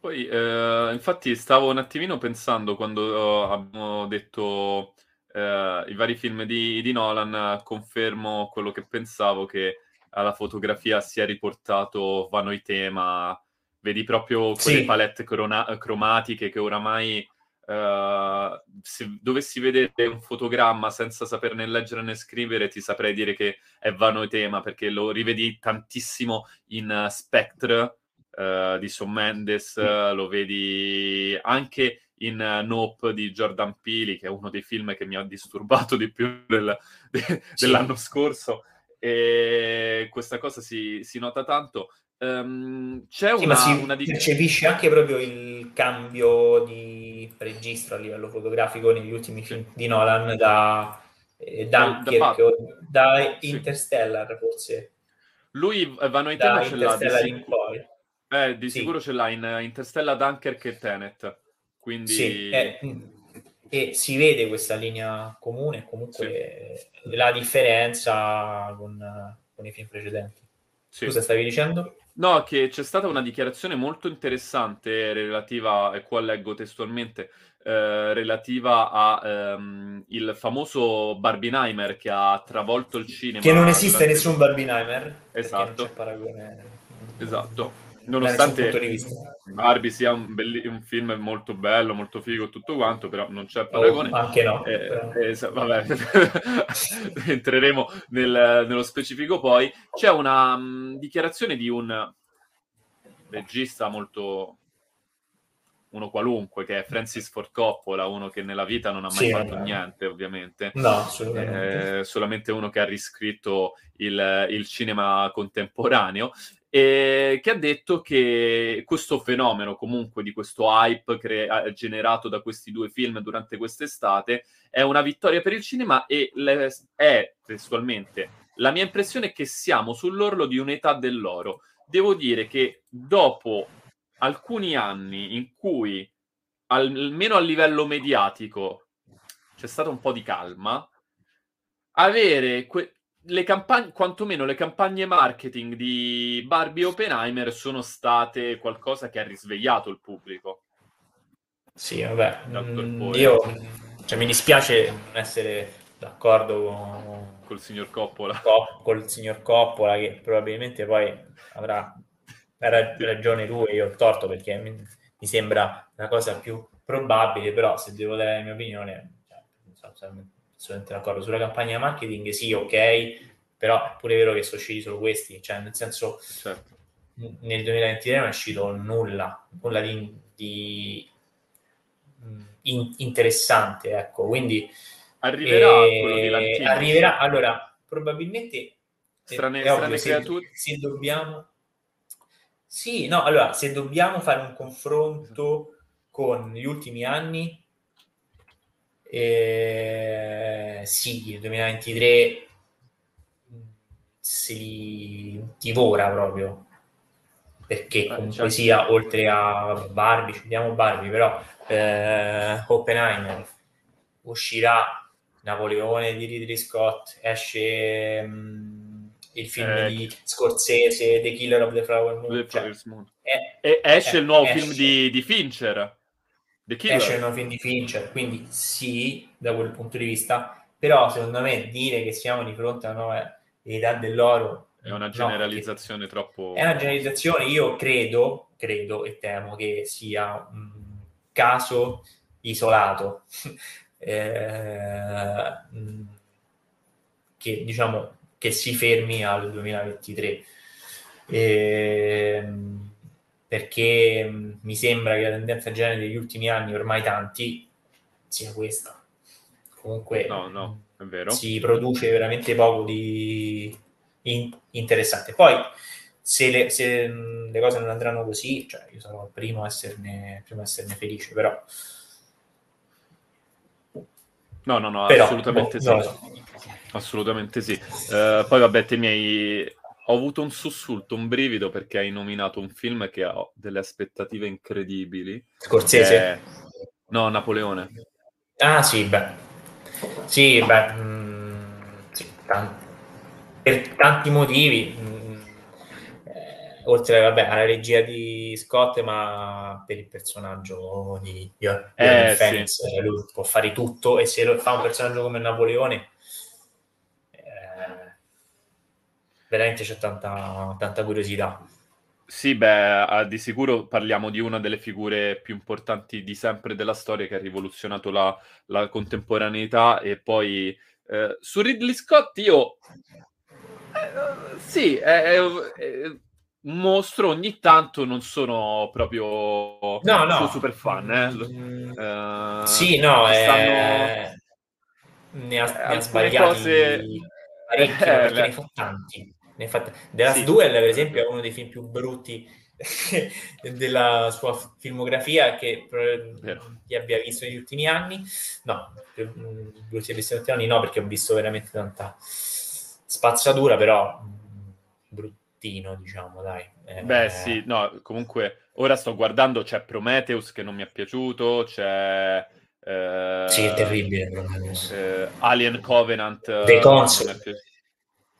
Poi, eh, infatti, stavo un attimino pensando quando uh, abbiamo detto eh, i vari film di, di, Nolan, confermo quello che pensavo, che alla fotografia sia riportato vano tema, vedi proprio quelle sì. palette crona- cromatiche che oramai Uh, se dovessi vedere un fotogramma senza saperne leggere né scrivere, ti saprei dire che è vano tema perché lo rivedi tantissimo in uh, Spectre uh, di Son Mendes, lo vedi anche in Nope di Jordan Peele, che è uno dei film che mi ha disturbato di più del, de, dell'anno scorso. E questa cosa si, si nota tanto. Um, c'è sì, una, si una di... percepisce anche proprio il cambio di registro a livello fotografico negli ultimi film di Nolan da, eh, Dunkirk, da, da Interstellar sì. forse. Lui Vano in Tema ce l'ha di, poi. Eh, di sì. sicuro ce l'ha in Interstellar, Dunkirk e Tenet. Quindi... Sì, eh, e si vede questa linea comune, comunque la differenza con, con i film precedenti. Sì. Cosa stavi dicendo? No, che c'è stata una dichiarazione molto interessante relativa, e qua leggo testualmente, eh, relativa a um, il famoso Barbenheimer che ha travolto il cinema. Che non esiste durante... nessun Barbenheimer. Esatto. Esatto nonostante Barbie sia un, belli- un, film molto bello, molto figo, tutto quanto, però non c'è paragone. Oh, anche no. Eh, eh, vabbè, [laughs] entreremo nel, nello specifico poi. C'è una um, dichiarazione di un regista molto uno qualunque, che è Francis Ford Coppola, uno che nella vita non ha mai sì, fatto vabbè. niente, ovviamente. No, assolutamente. Eh, solamente uno che ha riscritto il, il cinema contemporaneo e che ha detto che questo fenomeno comunque di questo hype cre- generato da questi due film durante quest'estate è una vittoria per il cinema e le- è testualmente la mia impressione è che siamo sull'orlo di un'età dell'oro. Devo dire che dopo alcuni anni in cui almeno a livello mediatico c'è stata un po' di calma, avere que- le campagne, quantomeno le campagne marketing di Barbie e Oppenheimer sono state qualcosa che ha risvegliato il pubblico. Sì, vabbè, mm, io cioè, mi dispiace non essere d'accordo con col signor Coppola. Cop, col signor Coppola, che probabilmente poi avrà ragione lui, io ho torto perché mi, mi, sembra la cosa più probabile, però se devo dare la mia opinione, cioè, assolutamente d'accordo. Sulla campagna marketing sì, ok, però è pure vero che sono usciti solo questi, cioè nel senso certo. nel 2023 non è uscito nulla, nulla di, di in, interessante, ecco, quindi arriverà eh, quello di. Arriverà, allora, probabilmente strane, è, strane se, se dobbiamo sì, no, allora, se dobbiamo fare un confronto con gli ultimi anni, eh, sì, il 2023 si divora proprio perché eh, comunque certo. sia oltre a Barbie, vediamo Barbie, però eh, Oppenheimer uscirà Napoleone di Ridley Scott, esce um, il film eh, di Scorsese, The Killer of the Flower Moon. Cioè. È, esce il nuovo esce. film di, di Fincher. The Killer. Esce nuovo film di Fincher, quindi sì, da quel punto di vista, però secondo me dire che siamo di fronte a una nuova età dell'oro è una generalizzazione no, troppo... È una generalizzazione, io credo, credo e temo che sia un caso isolato, [laughs] eh, che diciamo che si fermi al 2023. Eh, perché mi sembra che la tendenza generale degli ultimi anni, ormai tanti, sia questa. Comunque no, no, si produce veramente poco di in- interessante. Poi, se le, se le, cose non andranno così, cioè io sarò il primo a esserne, primo a esserne felice, però... No, no, no, però, assolutamente boh, sì. No. Assolutamente sì. Uh, poi vabbè, te mi hai... Ho avuto un sussulto, un brivido perché hai nominato un film che ha delle aspettative incredibili. Scorsese? È... No, Napoleone. Ah sì, beh. Sì, beh. Mm, sì, tanti per tanti motivi, mm, eh, oltre vabbè, alla regia di Scott, ma per il personaggio di Joaquin eh, Phoenix, sì. lui può fare tutto e se lo fa un personaggio come Napoleone, eh, veramente c'è tanta, tanta curiosità. Sì, beh, di sicuro parliamo di una delle figure più importanti di sempre della storia che ha rivoluzionato la, la contemporaneità e poi eh, su Ridley Scott io eh, sì, è, è, un mostro. Ogni tanto non sono proprio no, no. super fan. Eh. Uh, sì, no, stanno... ne ha, ne ha sbagliati cose... parecchi, [laughs] eh, perché ne fa tanti. Fa... The Last sì. Duel, per esempio, è uno dei film più brutti [laughs] della sua filmografia che chi abbia visto negli ultimi anni. No, mm, negli ultimi anni no, perché ho visto veramente tanta spazzatura, però bruttino, diciamo, dai. Eh, Beh, sì, no, comunque ora sto guardando, c'è Prometheus che non mi è piaciuto, c'è... Eh, sì, è terribile. Eh, Alien Covenant. The Console.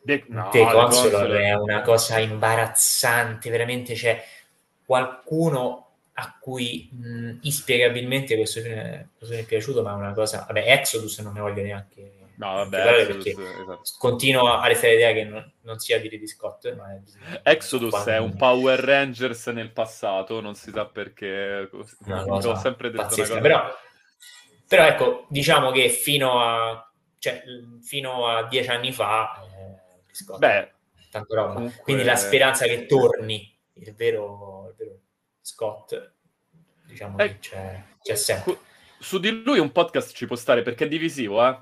The, no, The Console, Console è una cosa imbarazzante, veramente c'è qualcuno a cui mh, inspiegabilmente questo film, questo film è piaciuto, ma è una cosa... Vabbè, Exodus non ne voglio neanche No, vabbè, Exodus, esatto. continuo a restare l'idea che non, non sia di Ridley Scott. Ma è di... Exodus Quando... è un Power Rangers nel passato, non si sa perché. No, no, sempre detto pazzesca, però, però, ecco, diciamo che fino a, cioè, fino a dieci anni fa, eh, Scott, Beh, tanto roba. Comunque... Quindi la speranza che torni il vero, il vero Scott, diciamo eh, che c'è, c'è sempre. Su di lui un podcast ci può stare perché è divisivo, eh?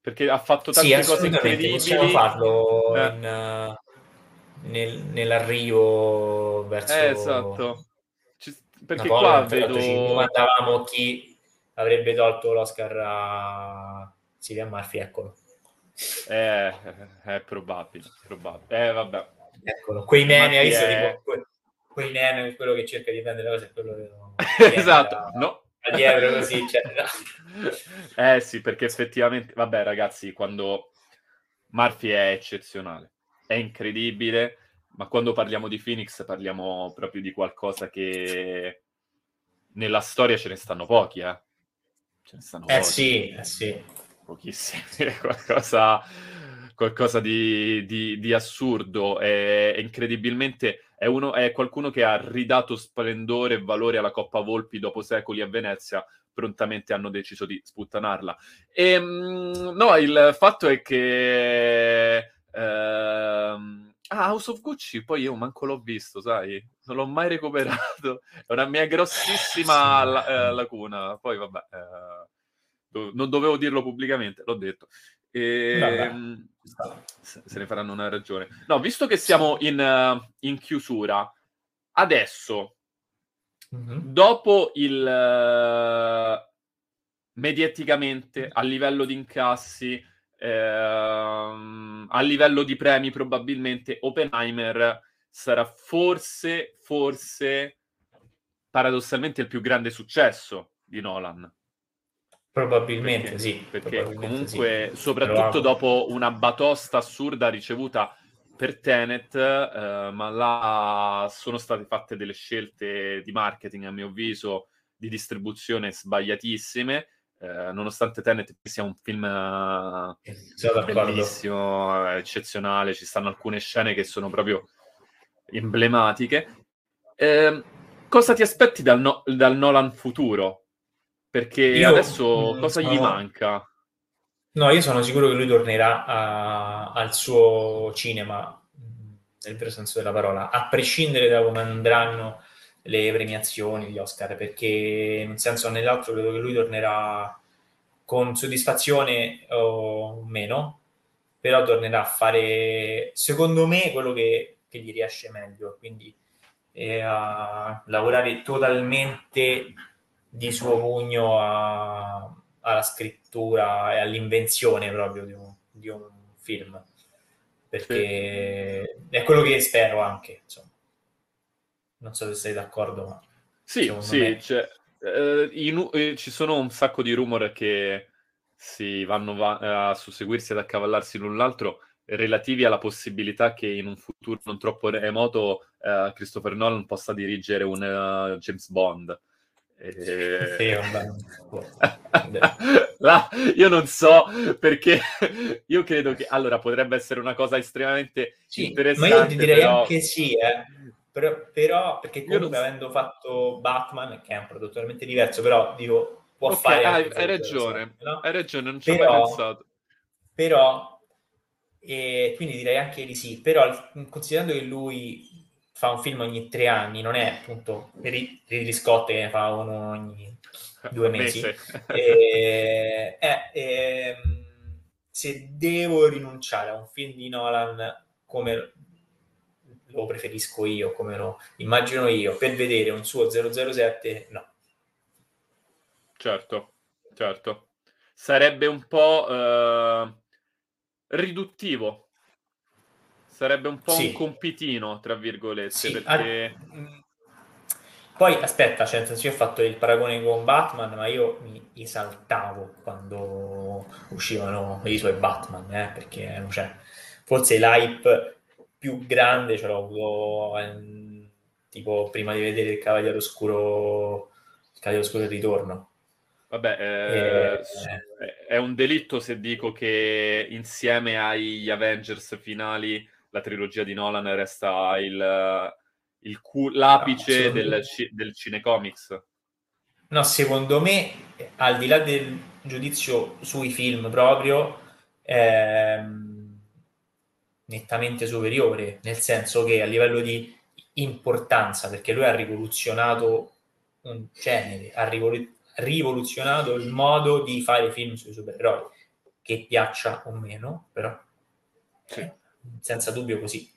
perché ha fatto tante sì, cose incredibili. Possiamo farlo eh. in, uh, nel, nell'arrivo verso... Eh, esatto. Ci, perché Napoli, qua vedo... Ci domandavamo chi avrebbe tolto l'Oscar a Silvia Murphy, eccolo. Eh, è probabile, probabile. Eh, vabbè. Eccolo, quei meme, hai visto? È... Tipo, que, quei meme, quello che cerca di prendere le cose, quello che... [laughs] esatto, da... no, dietro così, eccetera. [laughs] Eh sì, perché effettivamente, vabbè ragazzi, quando Murphy è eccezionale, è incredibile, ma quando parliamo di Phoenix parliamo proprio di qualcosa che nella storia ce ne stanno pochi, eh. Ce ne stanno eh pochi. sì, eh sì. Pochissimi, [laughs] qualcosa, qualcosa di, di, di assurdo, è, è incredibilmente è, uno, è qualcuno che ha ridato splendore e valore alla Coppa Volpi dopo secoli a Venezia, prontamente hanno deciso di sputtanarla. E, ehm, no, il fatto è che... Ehm, Ah, House of Gucci, poi io manco l'ho visto, sai? Non l'ho mai recuperato. È una mia grossissima [laughs] la- eh, lacuna. Poi, vabbè, eh, do- non dovevo dirlo pubblicamente, l'ho detto. E, ehm, se ne faranno una ragione. No, visto che siamo in, uh, in chiusura, adesso, mm-hmm. dopo il uh, mediaticamente, a livello di incassi, ehm, a livello di premi, probabilmente Oppenheimer sarà forse, forse, paradossalmente il più grande successo di Nolan. Probabilmente perché, sì. Perché probabilmente comunque, sì. soprattutto dopo una batosta assurda ricevuta per Tenet, eh, ma là sono state fatte delle scelte di marketing, a mio avviso, di distribuzione sbagliatissime, eh, nonostante Tenet sia un film eh, bellissimo, eccezionale, ci stanno alcune scene che sono proprio emblematiche. Eh, cosa ti aspetti dal, no- dal Nolan futuro? Perché io, adesso cosa sono... gli manca? No, io sono sicuro che lui tornerà a, al suo cinema, nel vero senso della parola, a prescindere da come andranno le premiazioni, gli Oscar, perché in un senso o nell'altro credo che lui tornerà con soddisfazione o meno, però tornerà a fare, secondo me, quello che, che gli riesce meglio, quindi eh, a lavorare totalmente di suo pugno a, alla scrittura e all'invenzione proprio di un, di un film, perché sì. è quello che spero anche, insomma non so se sei d'accordo, ma... Sì, sì, me... cioè, eh, in, eh, ci sono un sacco di rumor che si vanno va- a susseguirsi ed accavallarsi l'un l'altro relativi alla possibilità che in un futuro non troppo remoto uh, Christopher Nolan possa dirigere un uh, James Bond. E... Sì, Là, [laughs] io non so perché io credo che allora potrebbe essere una cosa estremamente sì, interessante. Ma io ti direi però... anche sì, eh. Però, però, perché comunque non... avendo fatto Batman, che è un prodotto totalmente diverso, però dico, può okay, fare... Hai, hai ragione, no? hai ragione, non ci però, ho pensato. Però, e quindi direi anche di sì, però considerando che lui fa un film ogni tre anni, non è appunto Ridley Scott che ne fa uno ogni due mesi. [laughs] e, eh, eh, se devo rinunciare a un film di Nolan come lo preferisco io, come lo immagino io, per vedere un suo 007, no. Certo, certo. Sarebbe un po' eh, riduttivo. Sarebbe un po' sì. un compitino, tra virgolette, sì, perché... Al... Poi aspetta, cioè, io ho fatto il paragone con Batman, ma io mi esaltavo quando uscivano i suoi Batman, eh, perché cioè, forse l'hype più grande ce l'ho avuto eh, tipo prima di vedere il Cavaliere Oscuro, il Cavaliere Oscuro il ritorno. Vabbè, eh, eh, è un delitto se dico che insieme agli Avengers finali la trilogia di Nolan resta il, il cu- l'apice no, del, ci- del cinecomics. No, secondo me, al di là del giudizio sui film proprio, ehm, nettamente superiore, nel senso che a livello di importanza, perché lui ha rivoluzionato un genere, ha rivoluzionato il modo di fare film sui supereroi, che piaccia o meno, però sì. Senza dubbio così.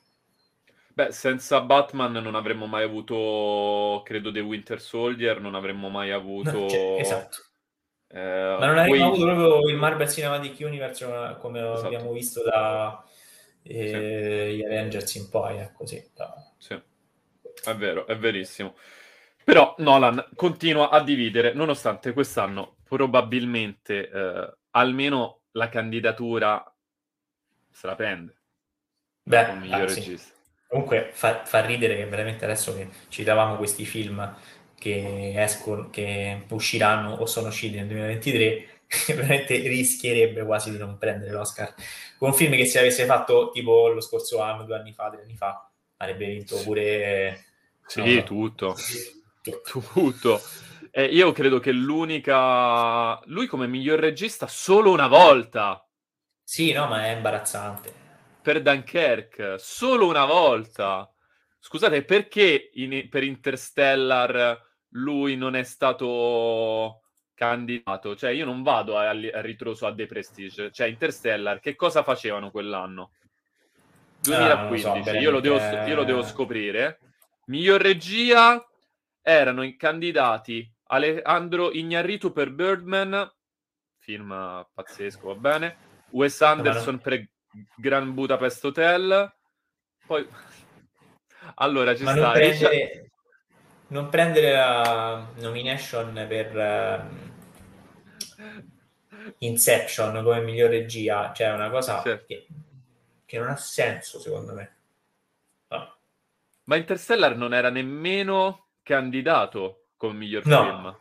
Beh, senza Batman non avremmo mai avuto, credo, The Winter Soldier, non avremmo mai avuto... No, cioè, esatto. Eh, Ma non avremmo avuto proprio il Marvel Cinematic Universe come esatto. abbiamo visto da e sì. gli Avengers in poi, è così. Sì, è vero, è verissimo. Però Nolan continua a dividere, nonostante quest'anno probabilmente eh, almeno la candidatura se la prende. Beh, come miglior ah, regista. Comunque fa, fa, ridere che veramente adesso che ci davamo questi film che escono, che usciranno o sono usciti nel 2023, [laughs] veramente rischierebbe quasi di non prendere l'Oscar. Con un film che se avesse fatto tipo lo scorso anno, due anni fa, tre anni fa, avrebbe vinto pure... Sì, no, tutto. Tutto. [laughs] Eh, io credo che l'unica... Lui come miglior regista solo una volta. Sì, no, ma è imbarazzante. Per Dunkirk, solo una volta. Scusate, perché in... per Interstellar lui non è stato candidato. Cioè, io non vado a, a ritroso a The Prestige. Cioè, Interstellar, che cosa facevano quell'anno? 2015, ah, so, io, lo devo, io, lo devo, scoprire. Miglior regia erano i candidati Alejandro Ignarritu per Birdman, film pazzesco, va bene. Wes Anderson per Grand Budapest Hotel. Poi allora ci Ma sta non prendere, non prendere la nomination per uh, Inception come miglior regia, cioè una cosa sì. che che non ha senso secondo me. Ah. Ma Interstellar non era nemmeno candidato come miglior no. film.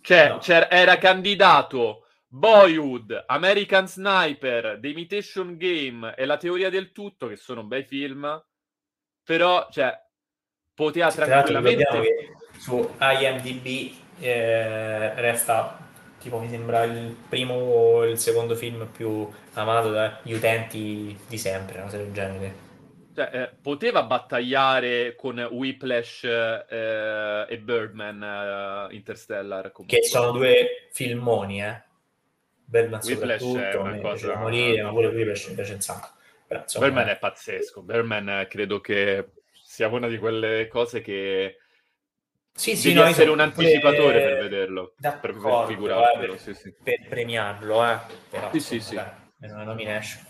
Cioè, no. era candidato Boyhood, American Sniper, The Imitation Game e La teoria del tutto, che sono bei film, però, cioè, poteva sì, tranquillamente... su IMDb eh, resta, tipo, mi sembra il primo o il secondo film più amato dagli utenti di sempre, una cosa del genere. Cioè, eh, poteva battagliare con Whiplash eh, e Birdman uh, Interstellar. Comunque. Che sono due filmoni, eh. Birdman Whiplash soprattutto, è una cosa... morire, ma pure Whiplash mi piace un sacco. Però, insomma, Birdman è pazzesco. Birdman eh, credo che sia una di quelle cose che sì, sì, devi no, essere un anticipatore per vederlo, per, per figurarlo, eh, sì, sì. per premiarlo, eh. Però, sì, sì, sì. È una nomination.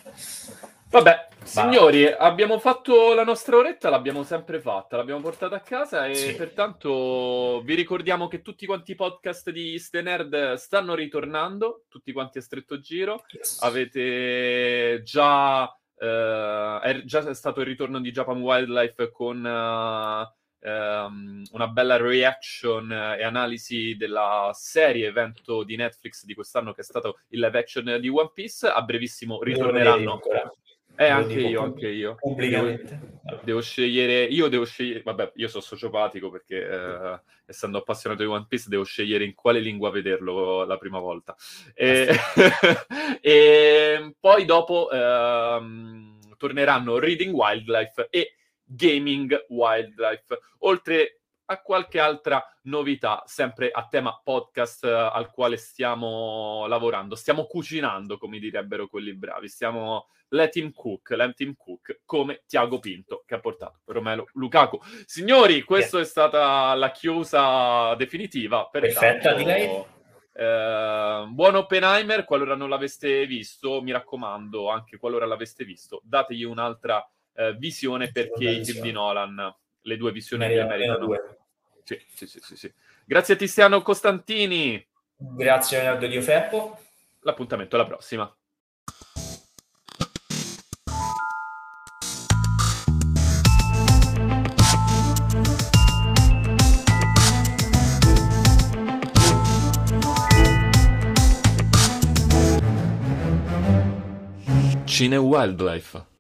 Vabbè, signori, abbiamo fatto la nostra oretta, l'abbiamo sempre fatta, l'abbiamo portata a casa e sì. pertanto vi ricordiamo che tutti quanti i podcast di Stenerd stanno ritornando, tutti quanti a stretto giro. Yes. Avete già, eh, è già stato il ritorno di Japan Wildlife con uh, um, una bella reaction e analisi della serie evento di Netflix di quest'anno che è stato il live action di One Piece. A brevissimo ritorneranno. Eh, anche io, anche io. Pubblicamente. Devo, devo, scegliere, io devo scegliere, vabbè, io sono sociopatico perché eh, essendo appassionato di One Piece devo scegliere in quale lingua vederlo la prima volta. E, [laughs] e poi dopo ehm, torneranno Reading Wildlife e Gaming Wildlife, oltre a qualche altra novità, sempre a tema podcast uh, al quale stiamo lavorando. Stiamo cucinando, come direbbero quelli bravi. Stiamo let him cook, let him cook, come Tiago Pinto che ha portato Romelo Lukaku. Signori, questa yeah. è stata la chiusa definitiva. Perfetta, di lei. Eh, buon Oppenheimer, qualora non l'aveste visto, mi raccomando, anche qualora l'aveste visto, dategli un'altra eh, visione perché i film di Nolan le due visioni che meritano. Due. Sì, sì, sì, sì, sì. Grazie a Tiziano Costantini. Grazie Leonardo Dio Feppo. L'appuntamento alla prossima. Cine Wildlife